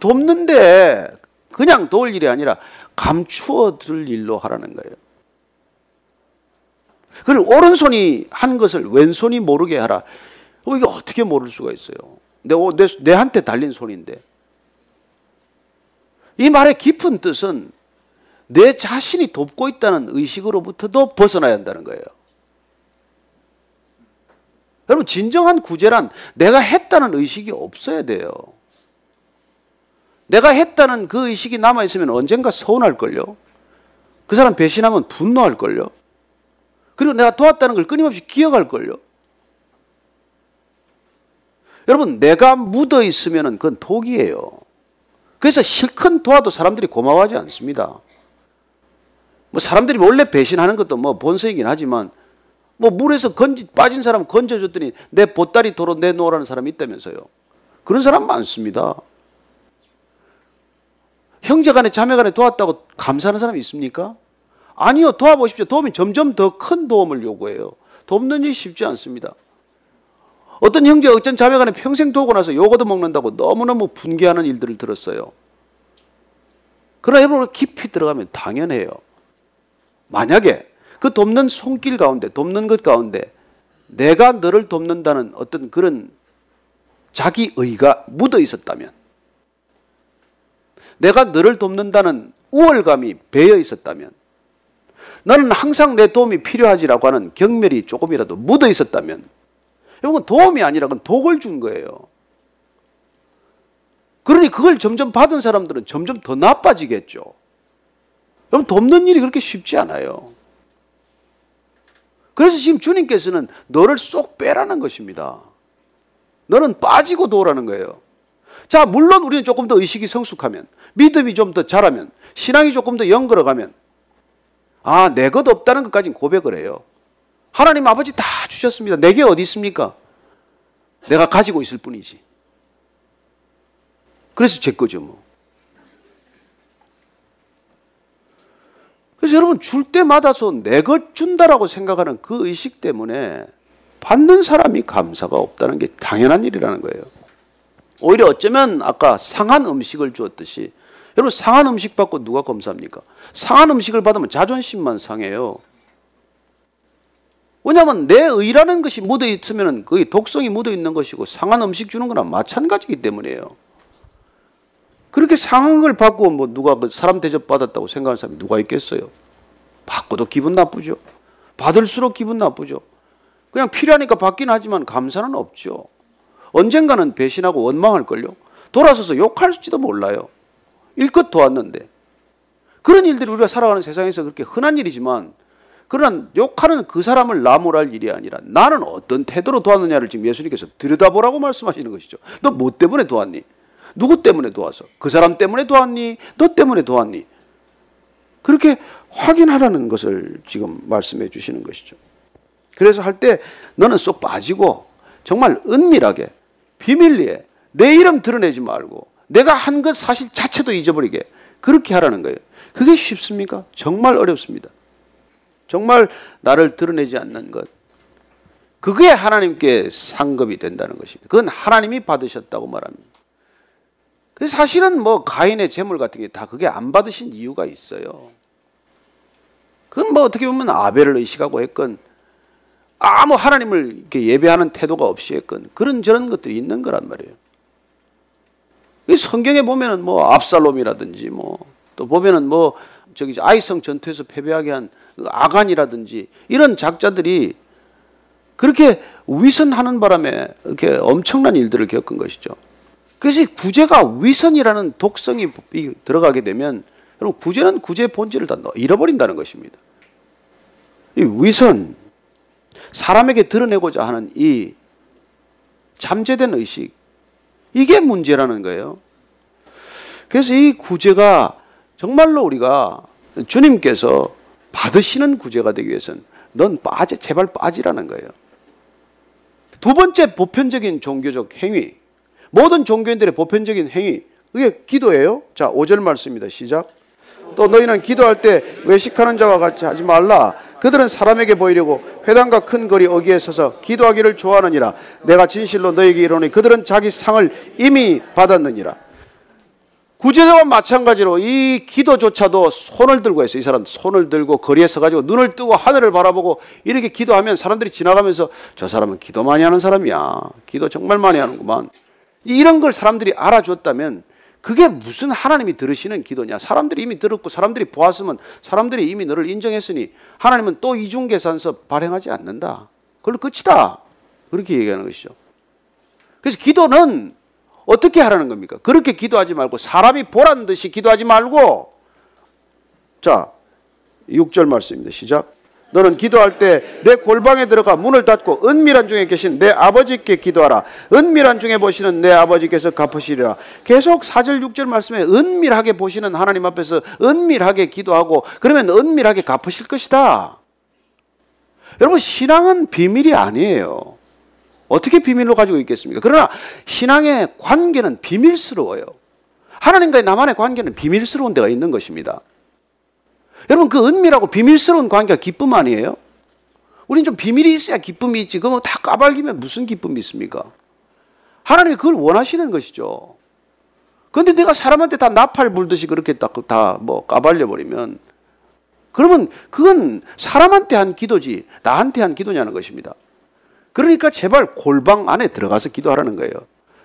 돕는데 그냥 도울 일이 아니라 감추어 둘 일로 하라는 거예요. 그걸 오른손이 한 것을 왼손이 모르게 하라. 어, 이게 어떻게 모를 수가 있어요? 내, 내, 내한테 달린 손인데. 이 말의 깊은 뜻은 내 자신이 돕고 있다는 의식으로부터도 벗어나야 한다는 거예요. 여러분 진정한 구제란 내가 했다는 의식이 없어야 돼요. 내가 했다는 그 의식이 남아 있으면 언젠가 서운할 걸요. 그 사람 배신하면 분노할 걸요. 그리고 내가 도왔다는 걸 끊임없이 기억할 걸요. 여러분 내가 묻어 있으면 그건 독이에요. 그래서 실컷 도와도 사람들이 고마워하지 않습니다. 뭐 사람들이 원래 배신하는 것도 뭐 본성이긴 하지만 뭐 물에서 건지, 빠진 사람 건져줬더니 내 보따리 도로 내놓으라는 사람이 있다면서요. 그런 사람 많습니다. 형제 간에 자매 간에 도왔다고 감사하는 사람이 있습니까? 아니요. 도와보십시오. 도움이 점점 더 큰 도움을 요구해요. 돕는 일이 쉽지 않습니다. 어떤 형제, 어떤 자매 간에 평생 도고 나서 요거도 먹는다고 너무너무 분개하는 일들을 들었어요. 그러나 여러분 깊이 들어가면 당연해요. 만약에 그 돕는 손길 가운데, 돕는 것 가운데 내가 너를 돕는다는 어떤 그런 자기 의가 묻어 있었다면, 내가 너를 돕는다는 우월감이 배어 있었다면, 너는 항상 내 도움이 필요하지라고 하는 경멸이 조금이라도 묻어 있었다면, 이건 도움이 아니라 그건 독을 준 거예요. 그러니 그걸 점점 받은 사람들은 점점 더 나빠지겠죠. 그럼 돕는 일이 그렇게 쉽지 않아요. 그래서 지금 주님께서는 너를 쏙 빼라는 것입니다. 너는 빠지고 도라는 거예요. 자, 물론 우리는 조금 더 의식이 성숙하면, 믿음이 좀 더 자라면, 신앙이 조금 더 연걸어가면, 아, 내 것 없다는 것까지는 고백을 해요. 하나님 아버지 다 주셨습니다. 내게 어디 있습니까? 내가 가지고 있을 뿐이지. 그래서 제 거죠, 뭐. 그래서 여러분 줄 때마다서 내 것 준다라고 생각하는 그 의식 때문에 받는 사람이 감사가 없다는 게 당연한 일이라는 거예요. 오히려 어쩌면 아까 상한 음식을 주었듯이 여러분 상한 음식 받고 누가 검사합니까? 상한 음식을 받으면 자존심만 상해요. 왜냐하면 내 의라는 것이 묻어 있으면 그 독성이 묻어 있는 것이고 상한 음식 주는 거나 마찬가지이기 때문이에요. 그렇게 상황을 받고 뭐 누가 그 사람 대접 받았다고 생각하는 사람이 누가 있겠어요? 받고도 기분 나쁘죠. 받을수록 기분 나쁘죠. 그냥 필요하니까 받긴 하지만 감사는 없죠. 언젠가는 배신하고 원망할걸요. 돌아서서 욕할지도 몰라요. 일껏 도왔는데. 그런 일들이 우리가 살아가는 세상에서 그렇게 흔한 일이지만 그러나 욕하는 그 사람을 나무랄 일이 아니라 나는 어떤 태도로 도왔느냐를 지금 예수님께서 들여다보라고 말씀하시는 것이죠. 너 뭐 때문에 도왔니? 누구 때문에 도와서? 그 사람 때문에 도왔니? 너 때문에 도왔니? 그렇게 확인하라는 것을 지금 말씀해 주시는 것이죠. 그래서 할 때 너는 쏙 빠지고 정말 은밀하게 비밀리에 내 이름 드러내지 말고 내가 한 것 사실 자체도 잊어버리게 그렇게 하라는 거예요. 그게 쉽습니까? 정말 어렵습니다. 정말 나를 드러내지 않는 것. 그게 하나님께 상급이 된다는 것입니다. 그건 하나님이 받으셨다고 말합니다. 그 사실은 뭐 가인의 재물 같은 게 다 그게 안 받으신 이유가 있어요. 그건 뭐 어떻게 보면 아벨을 의식하고 했건 아무 하나님을 이렇게 예배하는 태도가 없이 했건 그런 저런 것들이 있는 거란 말이에요. 성경에 보면은 뭐 압살롬이라든지 뭐 또 보면은 뭐 저기 아이성 전투에서 패배하게 한 아간이라든지 이런 작자들이 그렇게 위선하는 바람에 이렇게 엄청난 일들을 겪은 것이죠. 그래서 구제가 위선이라는 독성이 들어가게 되면 여러분 구제는 구제의 본질을 다 잃어버린다는 것입니다. 이 위선 사람에게 드러내고자 하는 이 잠재된 의식 이게 문제라는 거예요. 그래서 이 구제가 정말로 우리가 주님께서 받으시는 구제가 되기 위해서는 넌 빠져 제발 빠지라는 거예요. 두 번째 보편적인 종교적 행위 모든 종교인들의 보편적인 행위 그게 기도예요. 자, 5절 말씀입니다. 시작. 또 너희는 기도할 때 외식하는 자와 같이 하지 말라. 그들은 사람에게 보이려고 회당과 큰 거리 어기에 서서 기도하기를 좋아하느니라. 내가 진실로 너에게 이르노니 그들은 자기 상을 이미 받았느니라. 구제대와 마찬가지로 이 기도조차도 손을 들고 했어요. 이 사람 손을 들고 거리에 서가지고 눈을 뜨고 하늘을 바라보고 이렇게 기도하면 사람들이 지나가면서 저 사람은 기도 많이 하는 사람이야. 기도 정말 많이 하는구만. 이런 걸 사람들이 알아줬다면 그게 무슨 하나님이 들으시는 기도냐? 사람들이 이미 들었고 사람들이 보았으면 사람들이 이미 너를 인정했으니 하나님은 또 이중계산서 발행하지 않는다. 그걸로 끝이다. 그렇게 얘기하는 것이죠. 그래서 기도는 어떻게 하라는 겁니까? 그렇게 기도하지 말고 사람이 보란 듯이 기도하지 말고 자, 6절 말씀입니다. 시작. 너는 기도할 때 내 골방에 들어가 문을 닫고 은밀한 중에 계신 내 아버지께 기도하라. 은밀한 중에 보시는 내 아버지께서 갚으시리라. 계속 4절 6절 말씀에 은밀하게 보시는 하나님 앞에서 은밀하게 기도하고 그러면 은밀하게 갚으실 것이다. 여러분 신앙은 비밀이 아니에요. 어떻게 비밀로 가지고 있겠습니까? 그러나 신앙의 관계는 비밀스러워요. 하나님과의 나만의 관계는 비밀스러운 데가 있는 것입니다. 여러분 그 은밀하고 비밀스러운 관계가 기쁨 아니에요? 우린 좀 비밀이 있어야 기쁨이 있지. 그거 다 까발기면 무슨 기쁨이 있습니까? 하나님이 그걸 원하시는 것이죠. 그런데 내가 사람한테 다 나팔 불듯이 그렇게 다뭐 까발려 버리면 그러면 그건 사람한테 한 기도지 나한테 한 기도냐는 것입니다. 그러니까 제발 골방 안에 들어가서 기도하라는 거예요.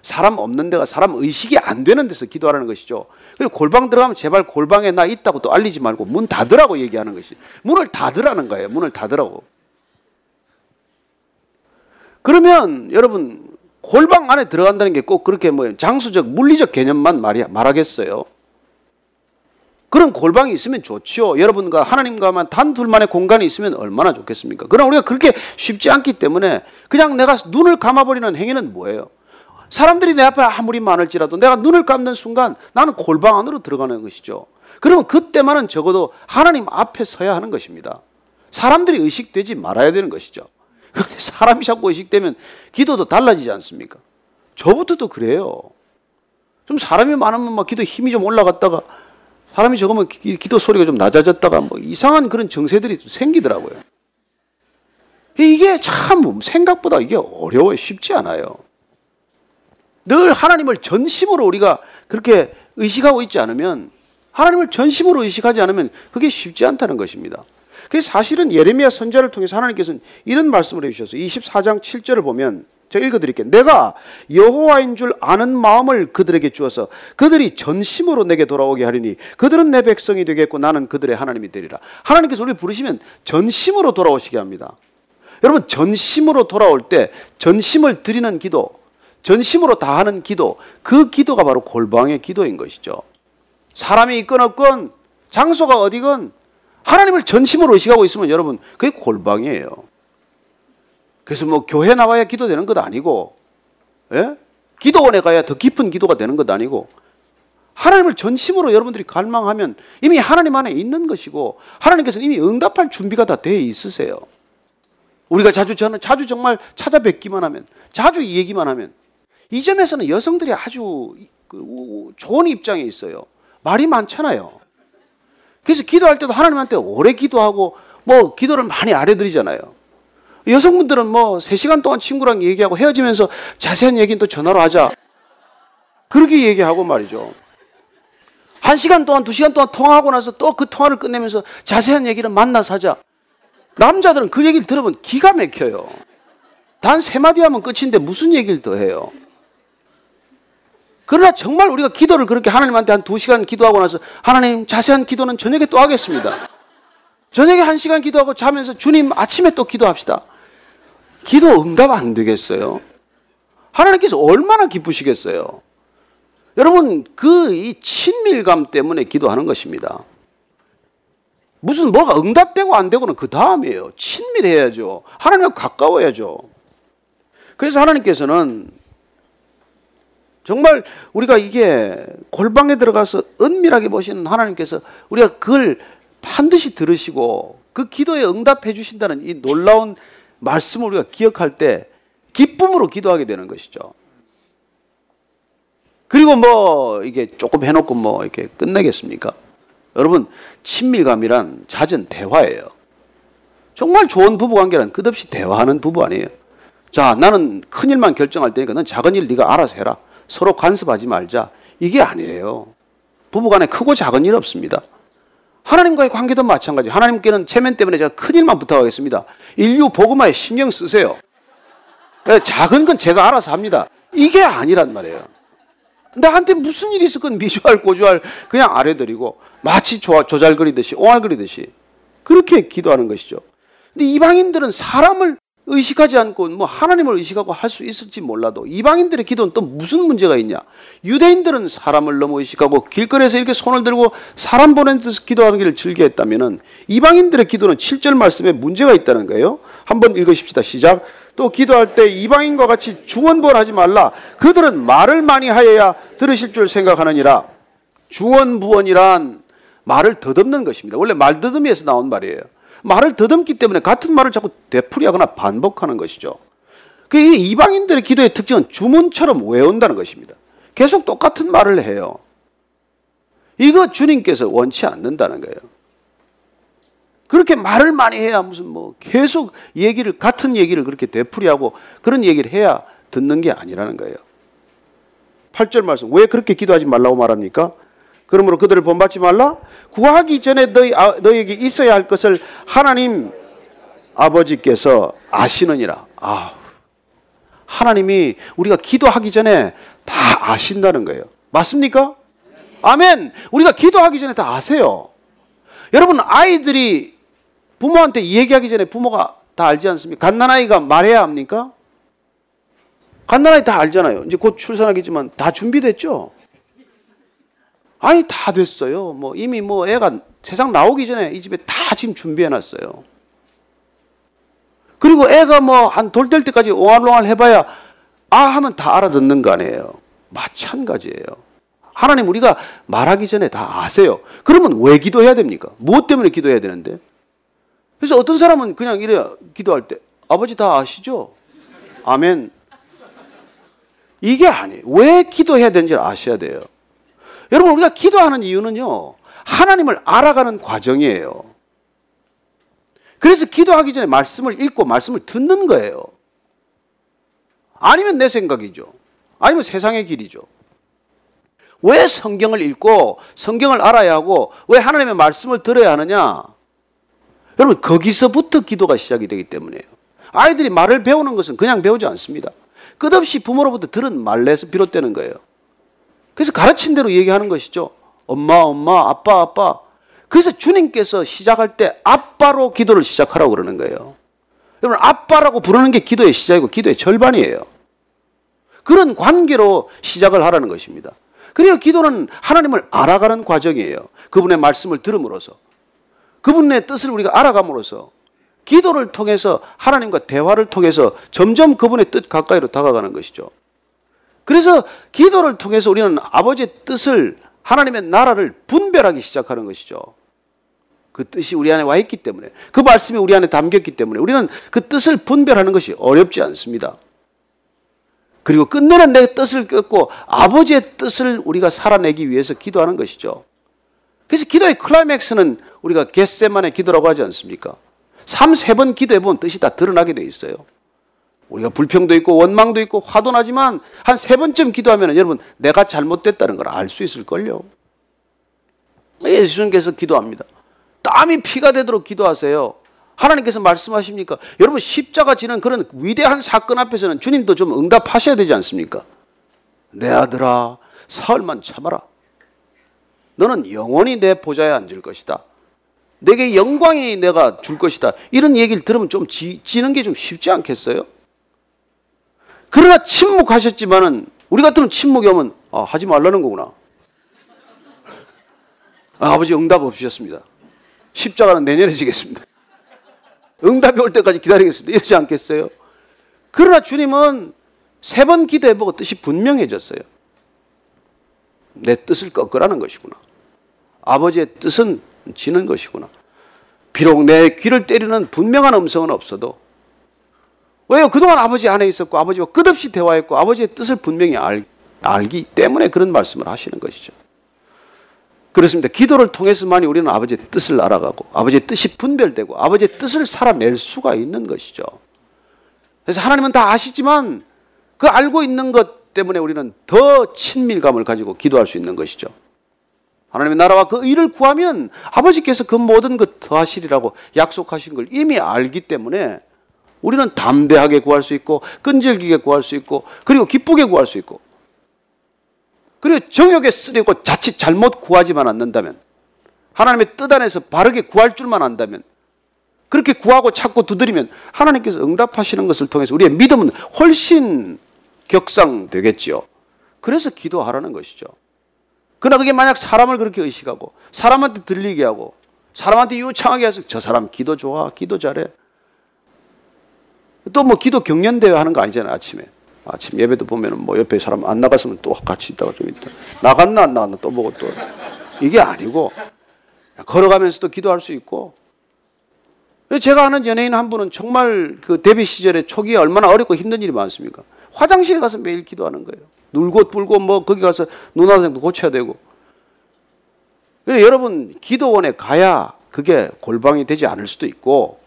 사람 없는 데가 사람 의식이 안 되는 데서 기도하라는 것이죠. 그리고 골방 들어가면 제발 골방에 나 있다고 또 알리지 말고 문 닫으라고 얘기하는 것이 문을 닫으라는 거예요. 문을 닫으라고. 그러면 여러분 골방 안에 들어간다는 게 꼭 그렇게 뭐 장수적 물리적 개념만 말이 말하겠어요. 그런 골방이 있으면 좋지요. 여러분과 하나님과만 단 둘만의 공간이 있으면 얼마나 좋겠습니까? 그러나 우리가 그렇게 쉽지 않기 때문에 그냥 내가 눈을 감아버리는 행위는 뭐예요? 사람들이 내 앞에 아무리 많을지라도 내가 눈을 감는 순간 나는 골방 안으로 들어가는 것이죠. 그러면 그때만은 적어도 하나님 앞에 서야 하는 것입니다. 사람들이 의식되지 말아야 되는 것이죠. 그런데 사람이 자꾸 의식되면 기도도 달라지지 않습니까? 저부터도 그래요. 좀 사람이 많으면 막 기도 힘이 좀 올라갔다가 사람이 적으면 기, 도 소리가 좀 낮아졌다가 뭐 이상한 그런 정세들이 생기더라고요. 이게 참 생각보다 이게 어려워요. 쉽지 않아요. 늘 하나님을 전심으로 우리가 그렇게 의식하고 있지 않으면 하나님을 전심으로 의식하지 않으면 그게 쉽지 않다는 것입니다. 그래서 사실은 예레미야 선자를 통해서 하나님께서는 이런 말씀을 해주셨어요. 24장 7절을 보면 제가 읽어드릴게요. 내가 여호와인 줄 아는 마음을 그들에게 주어서 그들이 전심으로 내게 돌아오게 하리니 그들은 내 백성이 되겠고 나는 그들의 하나님이 되리라. 하나님께서 우리를 부르시면 전심으로 돌아오시게 합니다. 여러분 전심으로 돌아올 때 전심을 드리는 기도 전심으로 다하는 기도, 그 기도가 바로 골방의 기도인 것이죠. 사람이 있건 없건 장소가 어디건 하나님을 전심으로 의식하고 있으면 여러분 그게 골방이에요. 그래서 뭐 교회 나와야 기도되는 것 아니고, 예? 기도원에 가야 더 깊은 기도가 되는 것 아니고, 하나님을 전심으로 여러분들이 갈망하면 이미 하나님 안에 있는 것이고, 하나님께서는 이미 응답할 준비가 다 되어 있으세요. 우리가 자주 저는 자주 정말 찾아뵙기만 하면, 자주 얘기만 하면, 이 점에서는 여성들이 아주 그 좋은 입장에 있어요. 말이 많잖아요. 그래서 기도할 때도 하나님한테 오래 기도하고 뭐 기도를 많이 아뢰드리잖아요. 여성분들은 뭐 3시간 동안 친구랑 얘기하고 헤어지면서 자세한 얘기는 또 전화로 하자. 그렇게 얘기하고 말이죠. 한 시간 동안, 두 시간 동안 통화하고 나서 또 그 통화를 끝내면서 자세한 얘기를 만나서 하자. 남자들은 그 얘기를 들으면 기가 막혀요. 단 세 마디 하면 끝인데 무슨 얘기를 더 해요? 그러나 정말 우리가 기도를 그렇게 하나님한테 한 두 시간 기도하고 나서 하나님 자세한 기도는 저녁에 또 하겠습니다. 저녁에 한 시간 기도하고 자면서 주님 아침에 또 기도합시다. 기도 응답 안 되겠어요? 하나님께서 얼마나 기쁘시겠어요? 여러분, 그 이 친밀감 때문에 기도하는 것입니다. 무슨 뭐가 응답되고 안 되고는 그 다음이에요. 친밀해야죠. 하나님과 가까워야죠. 그래서 하나님께서는 정말 우리가 이게 골방에 들어가서 은밀하게 보시는 하나님께서 우리가 그걸 반드시 들으시고 그 기도에 응답해 주신다는 이 놀라운 말씀을 우리가 기억할 때 기쁨으로 기도하게 되는 것이죠. 그리고 뭐 이게 조금 해놓고 뭐 이렇게 끝내겠습니까? 여러분 친밀감이란 잦은 대화예요. 정말 좋은 부부 관계란 끝없이 대화하는 부부 아니에요. 자, 나는 큰 일만 결정할 테니까 넌 작은 일 네가 알아서 해라. 서로 간섭하지 말자. 이게 아니에요. 부부 간에 크고 작은 일 없습니다. 하나님과의 관계도 마찬가지. 하나님께는 체면 때문에 제가 큰 일만 부탁하겠습니다. 인류 복음화에 신경 쓰세요. 네, 작은 건 제가 알아서 합니다. 이게 아니란 말이에요. 나한테 무슨 일이 있었건 미주알 고주알 그냥 아래드리고 마치 조잘거리듯이 옹알거리듯이 그렇게 기도하는 것이죠. 근데 이방인들은 사람을 의식하지 않고 뭐 하나님을 의식하고 할 수 있을지 몰라도 이방인들의 기도는 또 무슨 문제가 있냐? 유대인들은 사람을 너무 의식하고 길거리에서 이렇게 손을 들고 사람 보낸 듯 기도하는 길을 즐겨했다면은 이방인들의 기도는 7절 말씀에 문제가 있다는 거예요. 한번 읽으십시다. 시작. 또 기도할 때 이방인과 같이 중언부언하지 말라. 그들은 말을 많이 하여야 들으실 줄 생각하느니라. 중언부언이란 말을 더듬는 것입니다. 원래 말더듬이에서 나온 말이에요. 말을 더듬기 때문에 같은 말을 자꾸 되풀이하거나 반복하는 것이죠. 그 이방인들의 기도의 특징은 주문처럼 외운다는 것입니다. 계속 똑같은 말을 해요. 이거 주님께서 원치 않는다는 거예요. 그렇게 말을 많이 해야 무슨 뭐 계속 얘기를 같은 얘기를 그렇게 되풀이하고 그런 얘기를 해야 듣는 게 아니라는 거예요. 8절 말씀 왜 그렇게 기도하지 말라고 말합니까? 그러므로 그들을 본받지 말라. 구하기 전에 너희, 아, 너에게 있어야 할 것을 하나님 아버지께서 아시느니라. 아, 하나님이 우리가 기도하기 전에 다 아신다는 거예요. 맞습니까? 아멘. 우리가 기도하기 전에 다 아세요. 여러분 아이들이 부모한테 얘기하기 전에 부모가 다 알지 않습니까? 갓난아이가 말해야 합니까? 갓난아이 다 알잖아요. 이제 곧 출산하겠지만 다 준비됐죠? 아니 다 됐어요. 뭐 이미 뭐 애가 세상 나오기 전에 이 집에 다 지금 준비해 놨어요. 그리고 애가 뭐 한 돌 될 때까지 옹알옹알 해봐야 아 하면 다 알아듣는 거 아니에요. 마찬가지예요. 하나님 우리가 말하기 전에 다 아세요. 그러면 왜 기도해야 됩니까? 무엇 때문에 기도해야 되는데? 그래서 어떤 사람은 그냥 이래 기도할 때 아버지 다 아시죠? 아멘. 이게 아니에요. 왜 기도해야 되는지 아셔야 돼요. 여러분 우리가 기도하는 이유는요. 하나님을 알아가는 과정이에요. 그래서 기도하기 전에 말씀을 읽고 말씀을 듣는 거예요. 아니면 내 생각이죠. 아니면 세상의 길이죠. 왜 성경을 읽고 성경을 알아야 하고 왜 하나님의 말씀을 들어야 하느냐? 여러분 거기서부터 기도가 시작이 되기 때문에요. 아이들이 말을 배우는 것은 그냥 배우지 않습니다. 끝없이 부모로부터 들은 말에서 비롯되는 거예요. 그래서 가르친 대로 얘기하는 것이죠. 엄마, 엄마, 아빠, 아빠. 그래서 주님께서 시작할 때 아빠로 기도를 시작하라고 그러는 거예요. 여러분, 아빠라고 부르는 게 기도의 시작이고 기도의 절반이에요. 그런 관계로 시작을 하라는 것입니다. 그래야 기도는 하나님을 알아가는 과정이에요. 그분의 말씀을 들음으로써. 그분의 뜻을 우리가 알아감으로써 기도를 통해서 하나님과 대화를 통해서 점점 그분의 뜻 가까이로 다가가는 것이죠. 그래서 기도를 통해서 우리는 아버지의 뜻을 하나님의 나라를 분별하기 시작하는 것이죠. 그 뜻이 우리 안에 와 있기 때문에 그 말씀이 우리 안에 담겼기 때문에 우리는 그 뜻을 분별하는 것이 어렵지 않습니다. 그리고 끝내는 내 뜻을 꺾고 아버지의 뜻을 우리가 살아내기 위해서 기도하는 것이죠. 그래서 기도의 클라이맥스는 우리가 겟세만의 기도라고 하지 않습니까? 3, 세번 기도해 보면 뜻이 다 드러나게 돼 있어요. 우리가 불평도 있고 원망도 있고 화도 나지만 한 세 번쯤 기도하면 여러분 내가 잘못됐다는 걸 알 수 있을걸요. 예수님께서 기도합니다. 땀이 피가 되도록 기도하세요. 하나님께서 말씀하십니까? 여러분 십자가 지는 그런 위대한 사건 앞에서는 주님도 좀 응답하셔야 되지 않습니까? 내 아들아 사흘만 참아라. 너는 영원히 내 보좌에 앉을 것이다. 내게 영광이 내가 줄 것이다. 이런 얘기를 들으면 좀 지, 지는 게 좀 쉽지 않겠어요? 그러나 침묵하셨지만은 우리 같으면 침묵이 오면 아, 하지 말라는 거구나. 아, 아버지 응답 없으셨습니다. 십자가는 내년에 지겠습니다. 응답이 올 때까지 기다리겠습니다. 이러지 않겠어요? 그러나 주님은 세 번 기도해보고 뜻이 분명해졌어요. 내 뜻을 꺾으라는 것이구나. 아버지의 뜻은 지는 것이구나. 비록 내 귀를 때리는 분명한 음성은 없어도 왜요? 그동안 아버지 안에 있었고 아버지와 끝없이 대화했고 아버지의 뜻을 분명히 알, 알기 때문에 그런 말씀을 하시는 것이죠. 그렇습니다. 기도를 통해서만이 우리는 아버지의 뜻을 알아가고 아버지의 뜻이 분별되고 아버지의 뜻을 살아낼 수가 있는 것이죠. 그래서 하나님은 다 아시지만 그 알고 있는 것 때문에 우리는 더 친밀감을 가지고 기도할 수 있는 것이죠. 하나님의 나라와 그 일을 구하면 아버지께서 그 모든 것 더하시리라고 약속하신 걸 이미 알기 때문에 우리는 담대하게 구할 수 있고 끈질기게 구할 수 있고 그리고 기쁘게 구할 수 있고 그리고 정욕에 쓰리고 자칫 잘못 구하지만 않는다면 하나님의 뜻 안에서 바르게 구할 줄만 안다면 그렇게 구하고 찾고 두드리면 하나님께서 응답하시는 것을 통해서 우리의 믿음은 훨씬 격상되겠지요. 그래서 기도하라는 것이죠. 그러나 그게 만약 사람을 그렇게 의식하고 사람한테 들리게 하고 사람한테 유창하게 해서 저 사람 기도 좋아, 기도 잘해. 또 뭐 기도 경연대회 하는 거 아니잖아요, 아침에. 아침 예배도 보면은 뭐 옆에 사람 안 나갔으면 또 같이 있다가 좀 있다. 나갔나 안 나갔나 또 보고 또. 이게 아니고 걸어가면서도 기도할 수 있고. 제가 아는 연예인 한 분은 정말 그 데뷔 시절에 초기에 얼마나 어렵고 힘든 일이 많습니까? 화장실에 가서 매일 기도하는 거예요. 눌고 불고 뭐 거기 가서 눈화장도 고쳐야 되고. 여러분 기도원에 가야 그게 골방이 되지 않을 수도 있고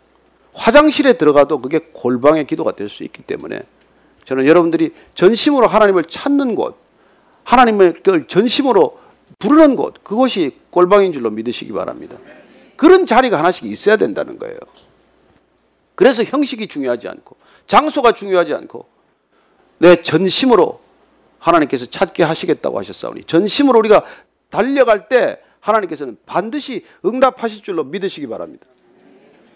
화장실에 들어가도 그게 골방의 기도가 될 수 있기 때문에 저는 여러분들이 전심으로 하나님을 찾는 곳, 하나님을 전심으로 부르는 곳, 그것이 골방인 줄로 믿으시기 바랍니다. 그런 자리가 하나씩 있어야 된다는 거예요. 그래서 형식이 중요하지 않고, 장소가 중요하지 않고, 내 전심으로 하나님께서 찾게 하시겠다고 하셨사오니, 전심으로 우리가 달려갈 때 하나님께서는 반드시 응답하실 줄로 믿으시기 바랍니다.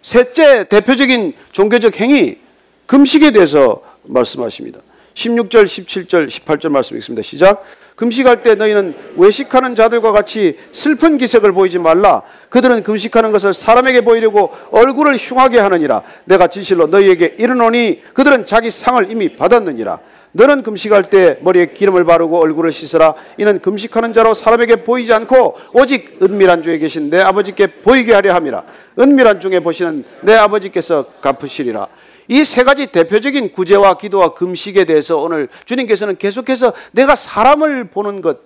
셋째 대표적인 종교적 행위, 금식에 대해서 말씀하십니다. 16절, 17절, 18절 말씀 읽습니다. 시작. 금식할 때 너희는 외식하는 자들과 같이 슬픈 기색을 보이지 말라. 그들은 금식하는 것을 사람에게 보이려고 얼굴을 흉하게 하느니라. 내가 진실로 너희에게 이르노니 그들은 자기 상을 이미 받았느니라. 너는 금식할 때 머리에 기름을 바르고 얼굴을 씻으라. 이는 금식하는 자로 사람에게 보이지 않고 오직 은밀한 중에 계신 내 아버지께 보이게 하려 함이라. 은밀한 중에 보시는 내 아버지께서 갚으시리라. 이 세 가지 대표적인 구제와 기도와 금식에 대해서 오늘 주님께서는 계속해서 내가 사람을 보는 것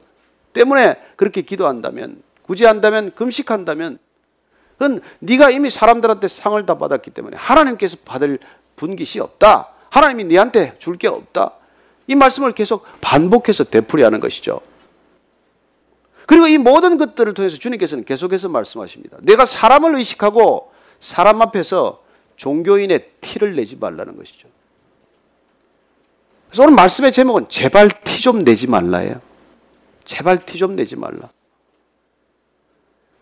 때문에 그렇게 기도한다면 구제한다면 금식한다면 그건 네가 이미 사람들한테 상을 다 받았기 때문에 하나님께서 받을 분깃이 없다. 하나님이 네한테 줄 게 없다. 이 말씀을 계속 반복해서 되풀이하는 것이죠. 그리고 이 모든 것들을 통해서 주님께서는 계속해서 말씀하십니다. 내가 사람을 의식하고 사람 앞에서 종교인의 티를 내지 말라는 것이죠. 그래서 오늘 말씀의 제목은 제발 티 좀 내지 말라예요. 제발 티 좀 내지 말라.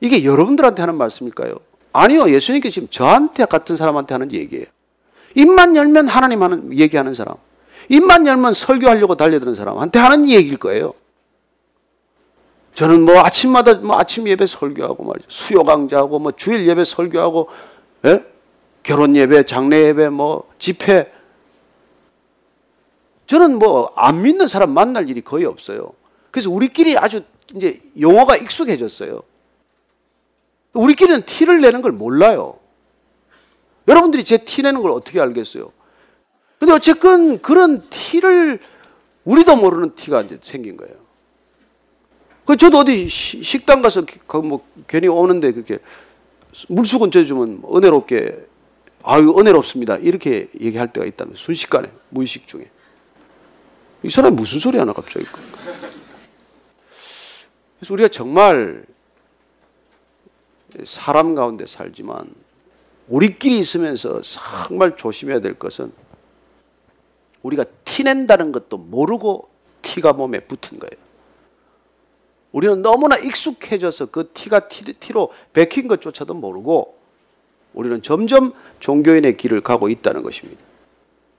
이게 여러분들한테 하는 말씀일까요? 아니요. 예수님께 지금 저한테 같은 사람한테 하는 얘기예요. 입만 열면 하나님 하는 얘기하는 사람. 입만 열면 설교하려고 달려드는 사람한테 하는 얘기일 거예요. 저는 뭐 아침마다 뭐 아침 예배 설교하고 말이죠. 수요 강좌하고 뭐 주일 예배 설교하고 예? 결혼 예배, 장례 예배, 뭐 집회. 저는 뭐 안 믿는 사람 만날 일이 거의 없어요. 그래서 우리끼리 아주 이제 용어가 익숙해졌어요. 우리끼리는 티를 내는 걸 몰라요. 여러분들이 제 티 내는 걸 어떻게 알겠어요? 근데 어쨌건 그런 티를 우리도 모르는 티가 이제 생긴 거예요. 그 저도 어디 식당 가서 뭐 괜히 오는데 그렇게 물수건 쪄주면 은혜롭게 아유 은혜롭습니다. 이렇게 얘기할 때가 있다면 순식간에 무의식 중에. 이 사람이 무슨 소리 하나 갑자기. 그래서 우리가 정말 사람 가운데 살지만 우리끼리 있으면서 정말 조심해야 될 것은 우리가 티낸다는 것도 모르고 티가 몸에 붙은 거예요. 우리는 너무나 익숙해져서 그 티가 티, 티로 베낀 것조차도 모르고 우리는 점점 종교인의 길을 가고 있다는 것입니다.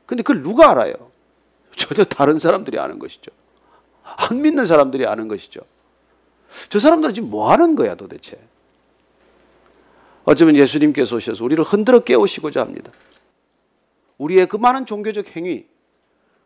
근데 그걸 누가 알아요? 전혀 다른 사람들이 아는 것이죠. 안 믿는 사람들이 아는 것이죠. 저 사람들은 지금 뭐 하는 거야 도대체? 어쩌면 예수님께서 오셔서 우리를 흔들어 깨우시고자 합니다. 우리의 그 많은 종교적 행위,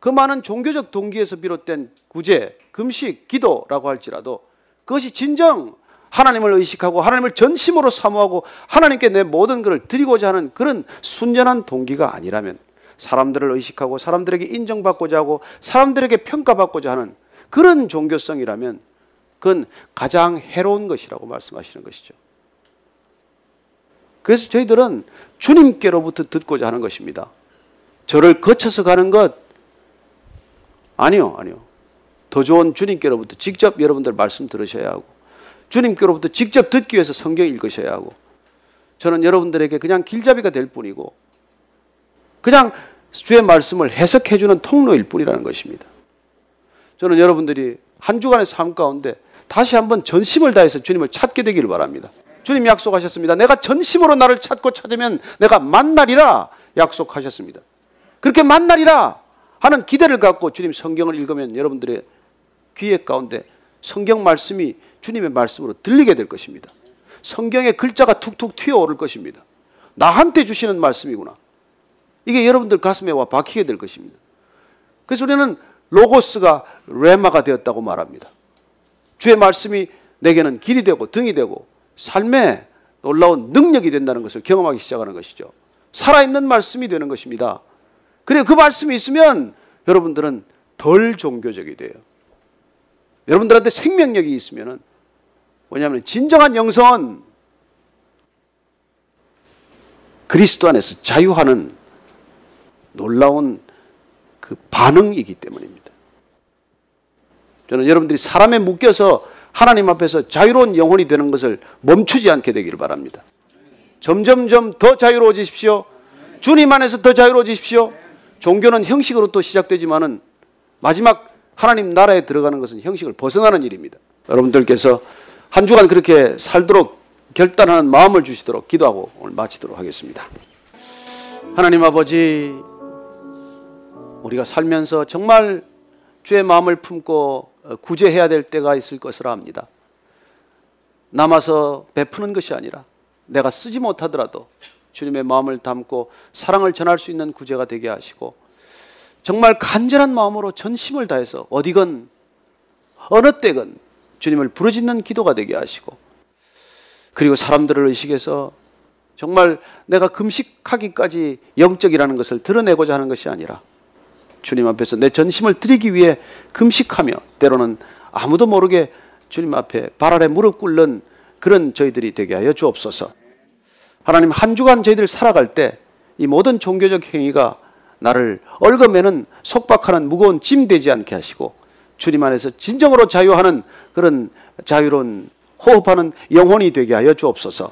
그 많은 종교적 동기에서 비롯된 구제, 금식, 기도라고 할지라도 그것이 진정 하나님을 의식하고 하나님을 전심으로 사모하고 하나님께 내 모든 것을 드리고자 하는 그런 순전한 동기가 아니라면 사람들을 의식하고 사람들에게 인정받고자 하고 사람들에게 평가받고자 하는 그런 종교성이라면 그건 가장 해로운 것이라고 말씀하시는 것이죠. 그래서 저희들은 주님께로부터 듣고자 하는 것입니다. 저를 거쳐서 가는 것 아니요, 아니요. 더 좋은 주님께로부터 직접 여러분들 말씀 들으셔야 하고 주님께로부터 직접 듣기 위해서 성경 읽으셔야 하고 저는 여러분들에게 그냥 길잡이가 될 뿐이고 그냥 주의 말씀을 해석해 주는 통로일 뿐이라는 것입니다. 저는 여러분들이 한 주간의 삶 가운데 다시 한번 전심을 다해서 주님을 찾게 되기를 바랍니다. 주님 약속하셨습니다. 내가 전심으로 나를 찾고 찾으면 내가 만나리라 약속하셨습니다. 그렇게 만나리라 하는 기대를 갖고 주님 성경을 읽으면 여러분들의 귀에 가운데 성경 말씀이 주님의 말씀으로 들리게 될 것입니다. 성경의 글자가 툭툭 튀어오를 것입니다. 나한테 주시는 말씀이구나. 이게 여러분들 가슴에 와 박히게 될 것입니다. 그래서 우리는 로고스가 레마가 되었다고 말합니다. 주의 말씀이 내게는 길이 되고 등이 되고 삶에 놀라운 능력이 된다는 것을 경험하기 시작하는 것이죠. 살아있는 말씀이 되는 것입니다. 그래 그 말씀이 있으면 여러분들은 덜 종교적이 돼요. 여러분들한테 생명력이 있으면은 뭐냐면 진정한 영성은 그리스도 안에서 자유하는 놀라운 그 반응이기 때문입니다. 저는 여러분들이 사람에 묶여서 하나님 앞에서 자유로운 영혼이 되는 것을 멈추지 않게 되기를 바랍니다. 점점점 더 자유로워지십시오. 주님 안에서 더 자유로워지십시오. 종교는 형식으로 또 시작되지만은 마지막 하나님 나라에 들어가는 것은 형식을 벗어나는 일입니다. 여러분들께서 한 주간 그렇게 살도록 결단하는 마음을 주시도록 기도하고 오늘 마치도록 하겠습니다. 하나님 아버지, 우리가 살면서 정말 주의 마음을 품고 구제해야 될 때가 있을 것을 압니다. 남아서 베푸는 것이 아니라 내가 쓰지 못하더라도 주님의 마음을 담고 사랑을 전할 수 있는 구제가 되게 하시고 정말 간절한 마음으로 전심을 다해서 어디건 어느 때건 주님을 부르짖는 기도가 되게 하시고 그리고 사람들을 의식해서 정말 내가 금식하기까지 영적이라는 것을 드러내고자 하는 것이 아니라 주님 앞에서 내 전심을 드리기 위해 금식하며 때로는 아무도 모르게 주님 앞에 발 아래 무릎 꿇는 그런 저희들이 되게 하여 주옵소서. 하나님 한 주간 저희들 살아갈 때 이 모든 종교적 행위가 나를 얽어매는 속박하는 무거운 짐 되지 않게 하시고 주님 안에서 진정으로 자유하는 그런 자유로운 호흡하는 영혼이 되게 하여 주옵소서.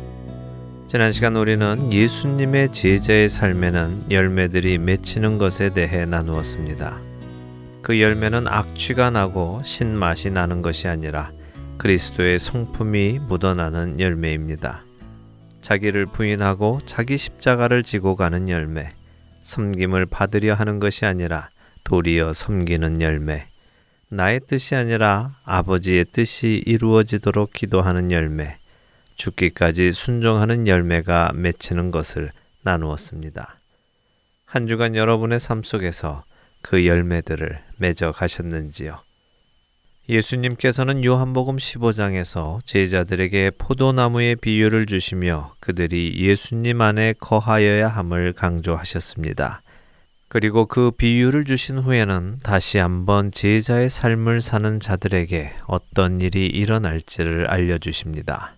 지난 시간 우리는 예수님의 제자의 삶에는 열매들이 맺히는 것에 대해 나누었습니다. 그 열매는 악취가 나고 신맛이 나는 것이 아니라 그리스도의 성품이 묻어나는 열매입니다. 자기를 부인하고 자기 십자가를 지고 가는 열매, 섬김을 받으려 하는 것이 아니라 도리어 섬기는 열매, 나의 뜻이 아니라 아버지의 뜻이 이루어지도록 기도하는 열매, 죽기까지 순종하는 열매가 맺히는 것을 나누었습니다. 한 주간 여러분의 삶 속에서 그 열매들을 맺어 가셨는지요? 예수님께서는 요한복음 15장에서 제자들에게 포도나무의 비유를 주시며 그들이 예수님 안에 거하여야 함을 강조하셨습니다. 그리고 그 비유를 주신 후에는 다시 한번 제자의 삶을 사는 자들에게 어떤 일이 일어날지를 알려주십니다.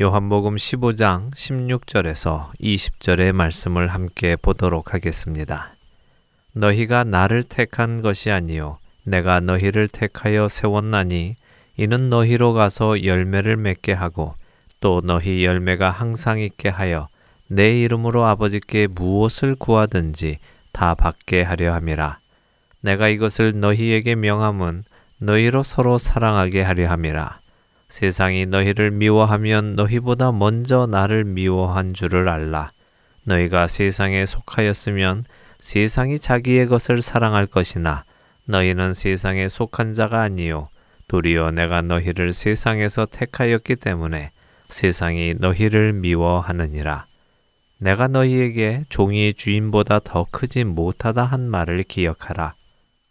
요한복음 15장 16절에서 20절의 말씀을 함께 보도록 하겠습니다. 너희가 나를 택한 것이 아니요 내가 너희를 택하여 세웠나니 이는 너희로 가서 열매를 맺게 하고 또 너희 열매가 항상 있게 하여 내 이름으로 아버지께 무엇을 구하든지 다 받게 하려 함이라. 내가 이것을 너희에게 명함은 너희로 서로 사랑하게 하려 함이라. 세상이 너희를 미워하면 너희보다 먼저 나를 미워한 줄을 알라. 너희가 세상에 속하였으면 세상이 자기의 것을 사랑할 것이나 너희는 세상에 속한 자가 아니요 도리어 내가 너희를 세상에서 택하였기 때문에 세상이 너희를 미워하느니라. 내가 너희에게 종이 주인보다 더 크지 못하다 한 말을 기억하라.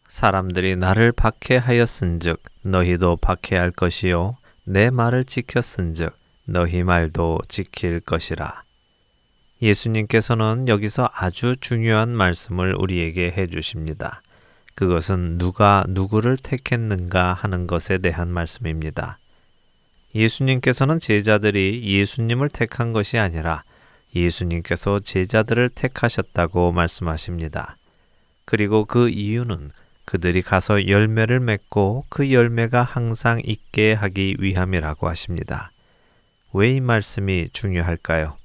사람들이 나를 박해하였은즉 너희도 박해할 것이요 내 말을 지켰은즉 너희 말도 지킬 것이라. 예수님께서는 여기서 아주 중요한 말씀을 우리에게 해 주십니다. 그것은 누가 누구를 택했는가 하는 것에 대한 말씀입니다. 예수님께서는 제자들이 예수님을 택한 것이 아니라 예수님께서 제자들을 택하셨다고 말씀하십니다. 그리고 그 이유는 그들이 가서 열매를 맺고 그 열매가 항상 있게 하기 위함이라고 하십니다. 왜 이 말씀이 중요할까요?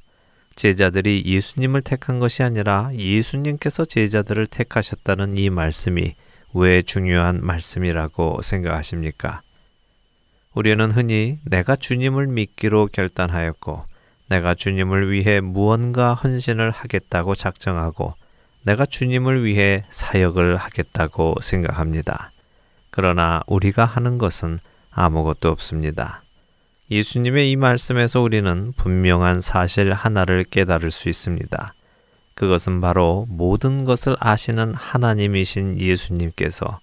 제자들이 예수님을 택한 것이 아니라 예수님께서 제자들을 택하셨다는 이 말씀이 왜 중요한 말씀이라고 생각하십니까? 우리는 흔히 내가 주님을 믿기로 결단하였고 내가 주님을 위해 무언가 헌신을 하겠다고 작정하고 내가 주님을 위해 사역을 하겠다고 생각합니다. 그러나 우리가 하는 것은 아무것도 없습니다. 예수님의 이 말씀에서 우리는 분명한 사실 하나를 깨달을 수 있습니다. 그것은 바로 모든 것을 아시는 하나님이신 예수님께서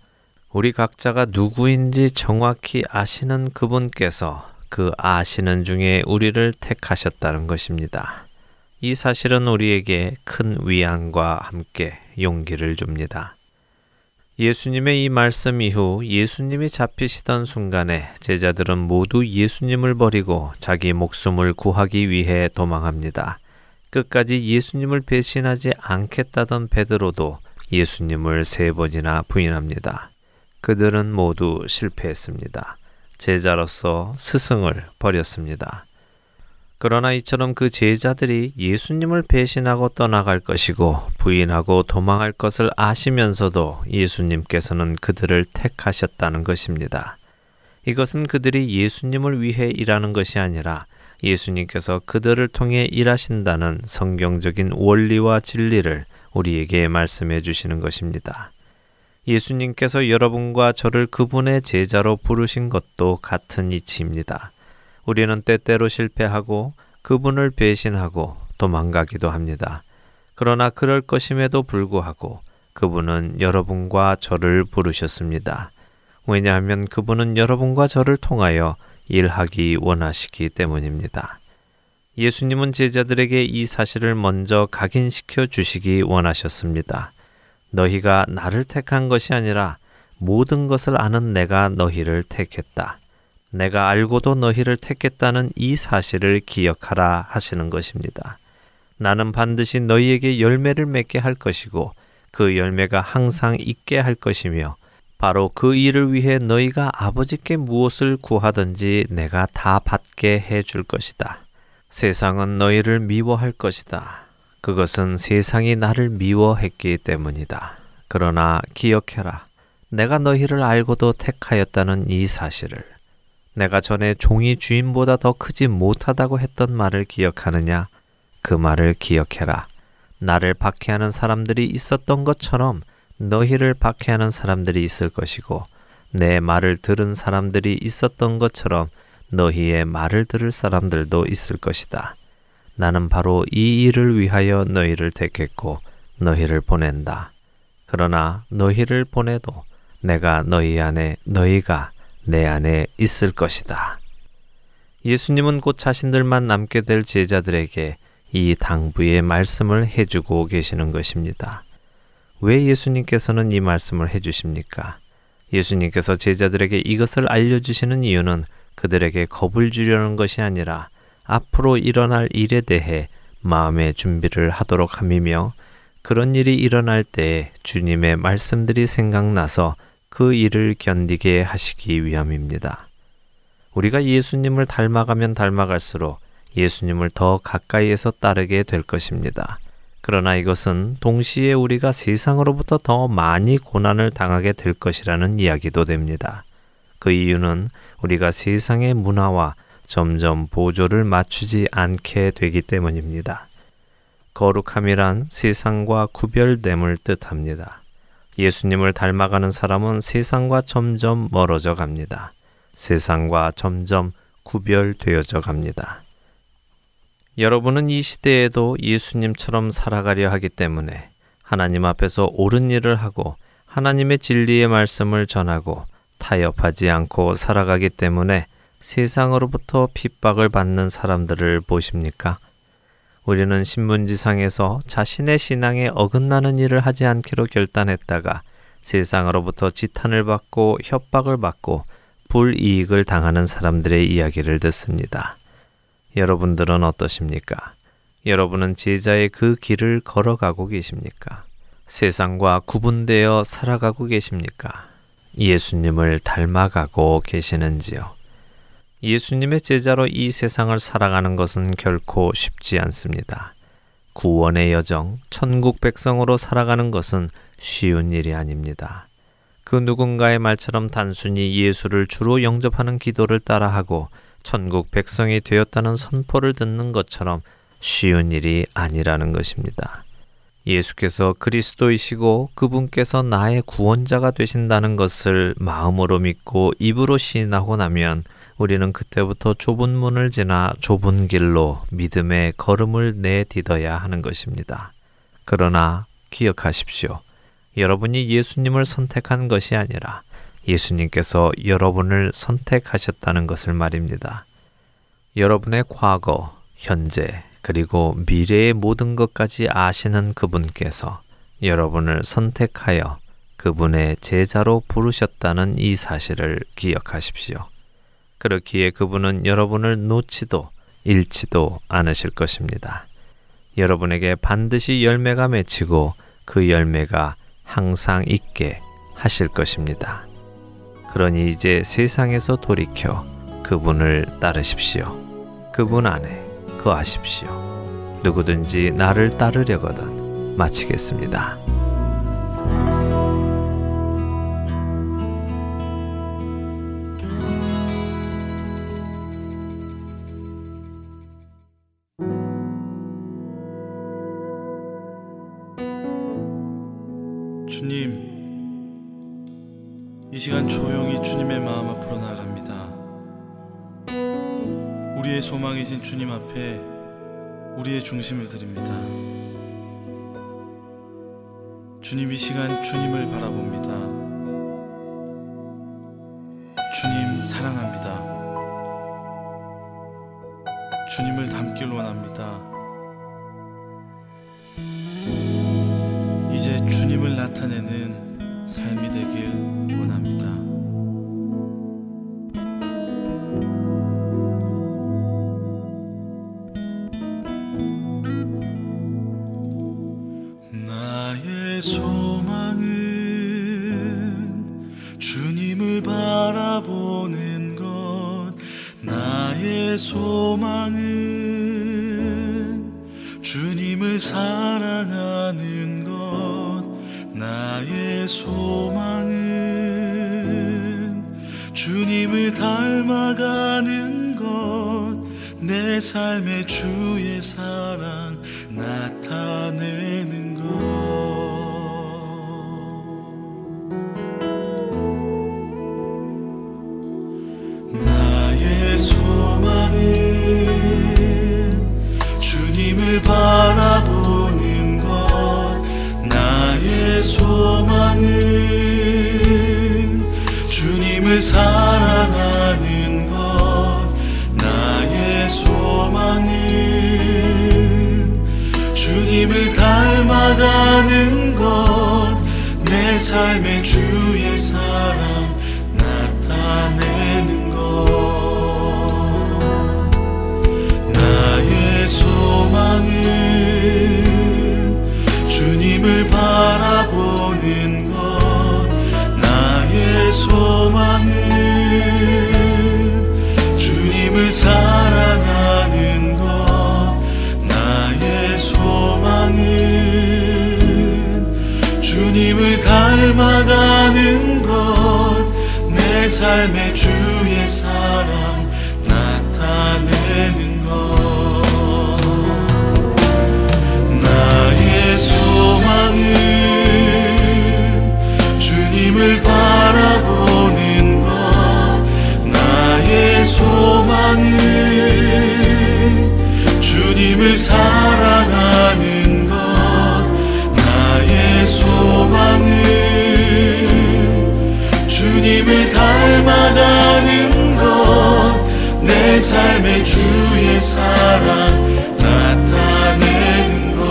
우리 각자가 누구인지 정확히 아시는 그분께서 그 아시는 중에 우리를 택하셨다는 것입니다. 이 사실은 우리에게 큰 위안과 함께 용기를 줍니다. 예수님의 이 말씀 이후 예수님이 잡히시던 순간에 제자들은 모두 예수님을 버리고 자기 목숨을 구하기 위해 도망합니다. 끝까지 예수님을 배신하지 않겠다던 베드로도 예수님을 세 번이나 부인합니다. 그들은 모두 실패했습니다. 제자로서 스승을 버렸습니다. 그러나 이처럼 그 제자들이 예수님을 배신하고 떠나갈 것이고 부인하고 도망할 것을 아시면서도 예수님께서는 그들을 택하셨다는 것입니다. 이것은 그들이 예수님을 위해 일하는 것이 아니라 예수님께서 그들을 통해 일하신다는 성경적인 원리와 진리를 우리에게 말씀해 주시는 것입니다. 예수님께서 여러분과 저를 그분의 제자로 부르신 것도 같은 이치입니다. 우리는 때때로 실패하고 그분을 배신하고 도망가기도 합니다. 그러나 그럴 것임에도 불구하고 그분은 여러분과 저를 부르셨습니다. 왜냐하면 그분은 여러분과 저를 통하여 일하기 원하시기 때문입니다. 예수님은 제자들에게 이 사실을 먼저 각인시켜 주시기 원하셨습니다. 너희가 나를 택한 것이 아니라 모든 것을 아는 내가 너희를 택했다. 내가 알고도 너희를 택했다는 이 사실을 기억하라 하시는 것입니다. 나는 반드시 너희에게 열매를 맺게 할 것이고 그 열매가 항상 있게 할 것이며 바로 그 일을 위해 너희가 아버지께 무엇을 구하든지 내가 다 받게 해 줄 것이다. 세상은 너희를 미워할 것이다. 그것은 세상이 나를 미워했기 때문이다. 그러나 기억해라. 내가 너희를 알고도 택하였다는 이 사실을. 내가 전에 종이 주인보다 더 크지 못하다고 했던 말을 기억하느냐? 그 말을 기억해라. 나를 박해하는 사람들이 있었던 것처럼 너희를 박해하는 사람들이 있을 것이고 내 말을 들은 사람들이 있었던 것처럼 너희의 말을 들을 사람들도 있을 것이다. 나는 바로 이 일을 위하여 너희를 택했고 너희를 보낸다. 그러나 너희를 보내도 내가 너희 안에 너희가 내 안에 있을 것이다. 예수님은 곧 자신들만 남게 될 제자들에게 이 당부의 말씀을 해주고 계시는 것입니다. 왜 예수님께서는 이 말씀을 해주십니까? 예수님께서 제자들에게 이것을 알려주시는 이유는 그들에게 겁을 주려는 것이 아니라 앞으로 일어날 일에 대해 마음의 준비를 하도록 함이며 그런 일이 일어날 때 주님의 말씀들이 생각나서 그 일을 견디게 하시기 위함입니다. 우리가 예수님을 닮아가면 닮아갈수록 예수님을 더 가까이에서 따르게 될 것입니다. 그러나 이것은 동시에 우리가 세상으로부터 더 많이 고난을 당하게 될 것이라는 이야기도 됩니다. 그 이유는 우리가 세상의 문화와 점점 보조를 맞추지 않게 되기 때문입니다. 거룩함이란 세상과 구별됨을 뜻합니다. 예수님을 닮아가는 사람은 세상과 점점 멀어져 갑니다. 세상과 점점 구별되어져 갑니다. 여러분은 이 시대에도 예수님처럼 살아가려 하기 때문에 하나님 앞에서 옳은 일을 하고 하나님의 진리의 말씀을 전하고 타협하지 않고 살아가기 때문에 세상으로부터 핍박을 받는 사람들을 보십니까? 우리는 신문지상에서 자신의 신앙에 어긋나는 일을 하지 않기로 결단했다가 세상으로부터 지탄을 받고 협박을 받고 불이익을 당하는 사람들의 이야기를 듣습니다. 여러분들은 어떠십니까? 여러분은 제자의 그 길을 걸어가고 계십니까? 세상과 구분되어 살아가고 계십니까? 예수님을 닮아가고 계시는지요? 예수님의 제자로 이 세상을 살아가는 것은 결코 쉽지 않습니다. 구원의 여정, 천국 백성으로 살아가는 것은 쉬운 일이 아닙니다. 그 누군가의 말처럼 단순히 예수를 주로 영접하는 기도를 따라하고 천국 백성이 되었다는 선포를 듣는 것처럼 쉬운 일이 아니라는 것입니다. 예수께서 그리스도이시고 그분께서 나의 구원자가 되신다는 것을 마음으로 믿고 입으로 시인하고 나면 우리는 그때부터 좁은 문을 지나 좁은 길로 믿음의 걸음을 내딛어야 하는 것입니다. 그러나 기억하십시오. 여러분이 예수님을 선택한 것이 아니라 예수님께서 여러분을 선택하셨다는 것을 말입니다. 여러분의 과거, 현재, 그리고 미래의 모든 것까지 아시는 그분께서 여러분을 선택하여 그분의 제자로 부르셨다는 이 사실을 기억하십시오. 그렇기에 그분은 여러분을 놓지도 잃지도 않으실 것입니다. 여러분에게 반드시 열매가 맺히고 그 열매가 항상 있게 하실 것입니다. 그러니 이제 세상에서 돌이켜 그분을 따르십시오. 그분 안에 거하십시오. 누구든지 나를 따르려거든 마치겠습니다. 시간 조용히 주님의 마음 앞으로 나갑니다. 우리의 소망이신 주님 앞에 우리의 중심을 드립니다. 주님 이 시간 주님을 바라봅니다. 주님 사랑합니다. 주님을 닮길 원합니다. 이제 주님을 나타내는 삶이 되길 원합니다. 나의 소망은 주님을 바라보는 것 나의 소망은 주님을 사랑하는 것 나의 소망 내 삶의 주의 사랑 나타내는 것. 나의 소망은 주님을 바라보는 것. 나의 소망은 주님을 사랑하는 주님을 닮아가는 것 내 삶의 주의 사랑 나타내는 것. 나의 소망은 주님을 바라 내 삶의 주의 사랑 나타내는 것. 나의 소망은 주님을 바라보는 것. 나의 소망은 주님을 사랑하는 내 삶의 주의 사랑 나타내는 것.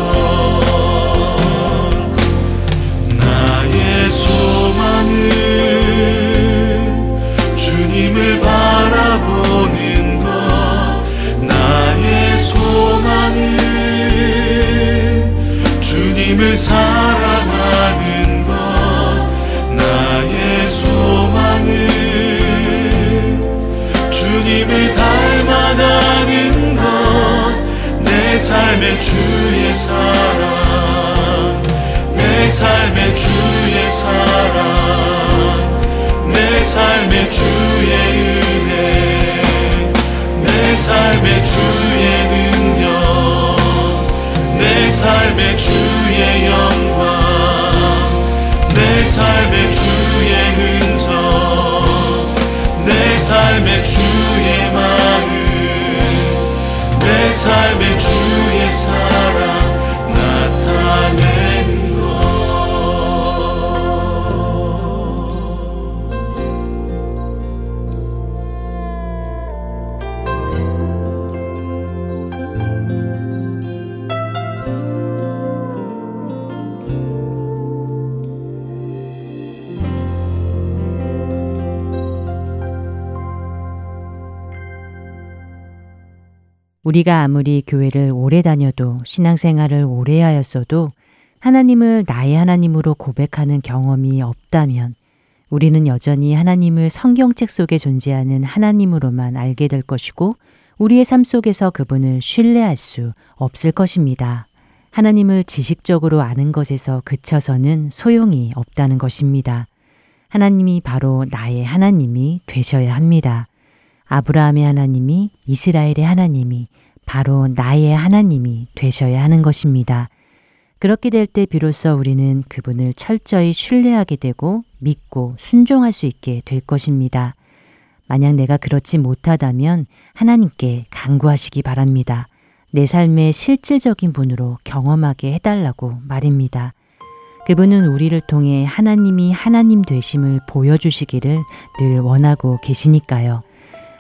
나의 소망은 주님을 바라보는 것. 나의 소망은 주님을 사랑하는 내 삶의 주의 사랑. 내 삶의 주의 사랑. 내 삶의 주의 은혜. 내 삶의 주의 능력. 내 삶의 주의 영광. 내 삶의 주의 흔적. 내 삶의 주의 마음 내 삶의 주의 사랑 우리가 아무리 교회를 오래 다녀도 신앙생활을 오래 하였어도 하나님을 나의 하나님으로 고백하는 경험이 없다면 우리는 여전히 하나님을 성경책 속에 존재하는 하나님으로만 알게 될 것이고 우리의 삶 속에서 그분을 신뢰할 수 없을 것입니다. 하나님을 지식적으로 아는 것에서 그쳐서는 소용이 없다는 것입니다. 하나님이 바로 나의 하나님이 되셔야 합니다. 아브라함의 하나님이 이스라엘의 하나님이 바로 나의 하나님이 되셔야 하는 것입니다. 그렇게 될 때 비로소 우리는 그분을 철저히 신뢰하게 되고 믿고 순종할 수 있게 될 것입니다. 만약 내가 그렇지 못하다면 하나님께 간구하시기 바랍니다. 내 삶의 실질적인 분으로 경험하게 해달라고 말입니다. 그분은 우리를 통해 하나님이 하나님 되심을 보여주시기를 늘 원하고 계시니까요.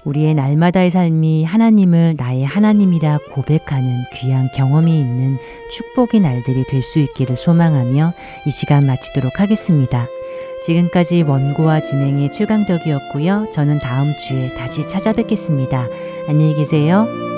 우리의 날마다의 삶이 하나님을 나의 하나님이라 고백하는 귀한 경험이 있는 축복의 날들이 될 수 있기를 소망하며 이 시간 마치도록 하겠습니다. 지금까지 원고와 진행의 최강덕이었고요. 저는 다음 주에 다시 찾아뵙겠습니다. 안녕히 계세요.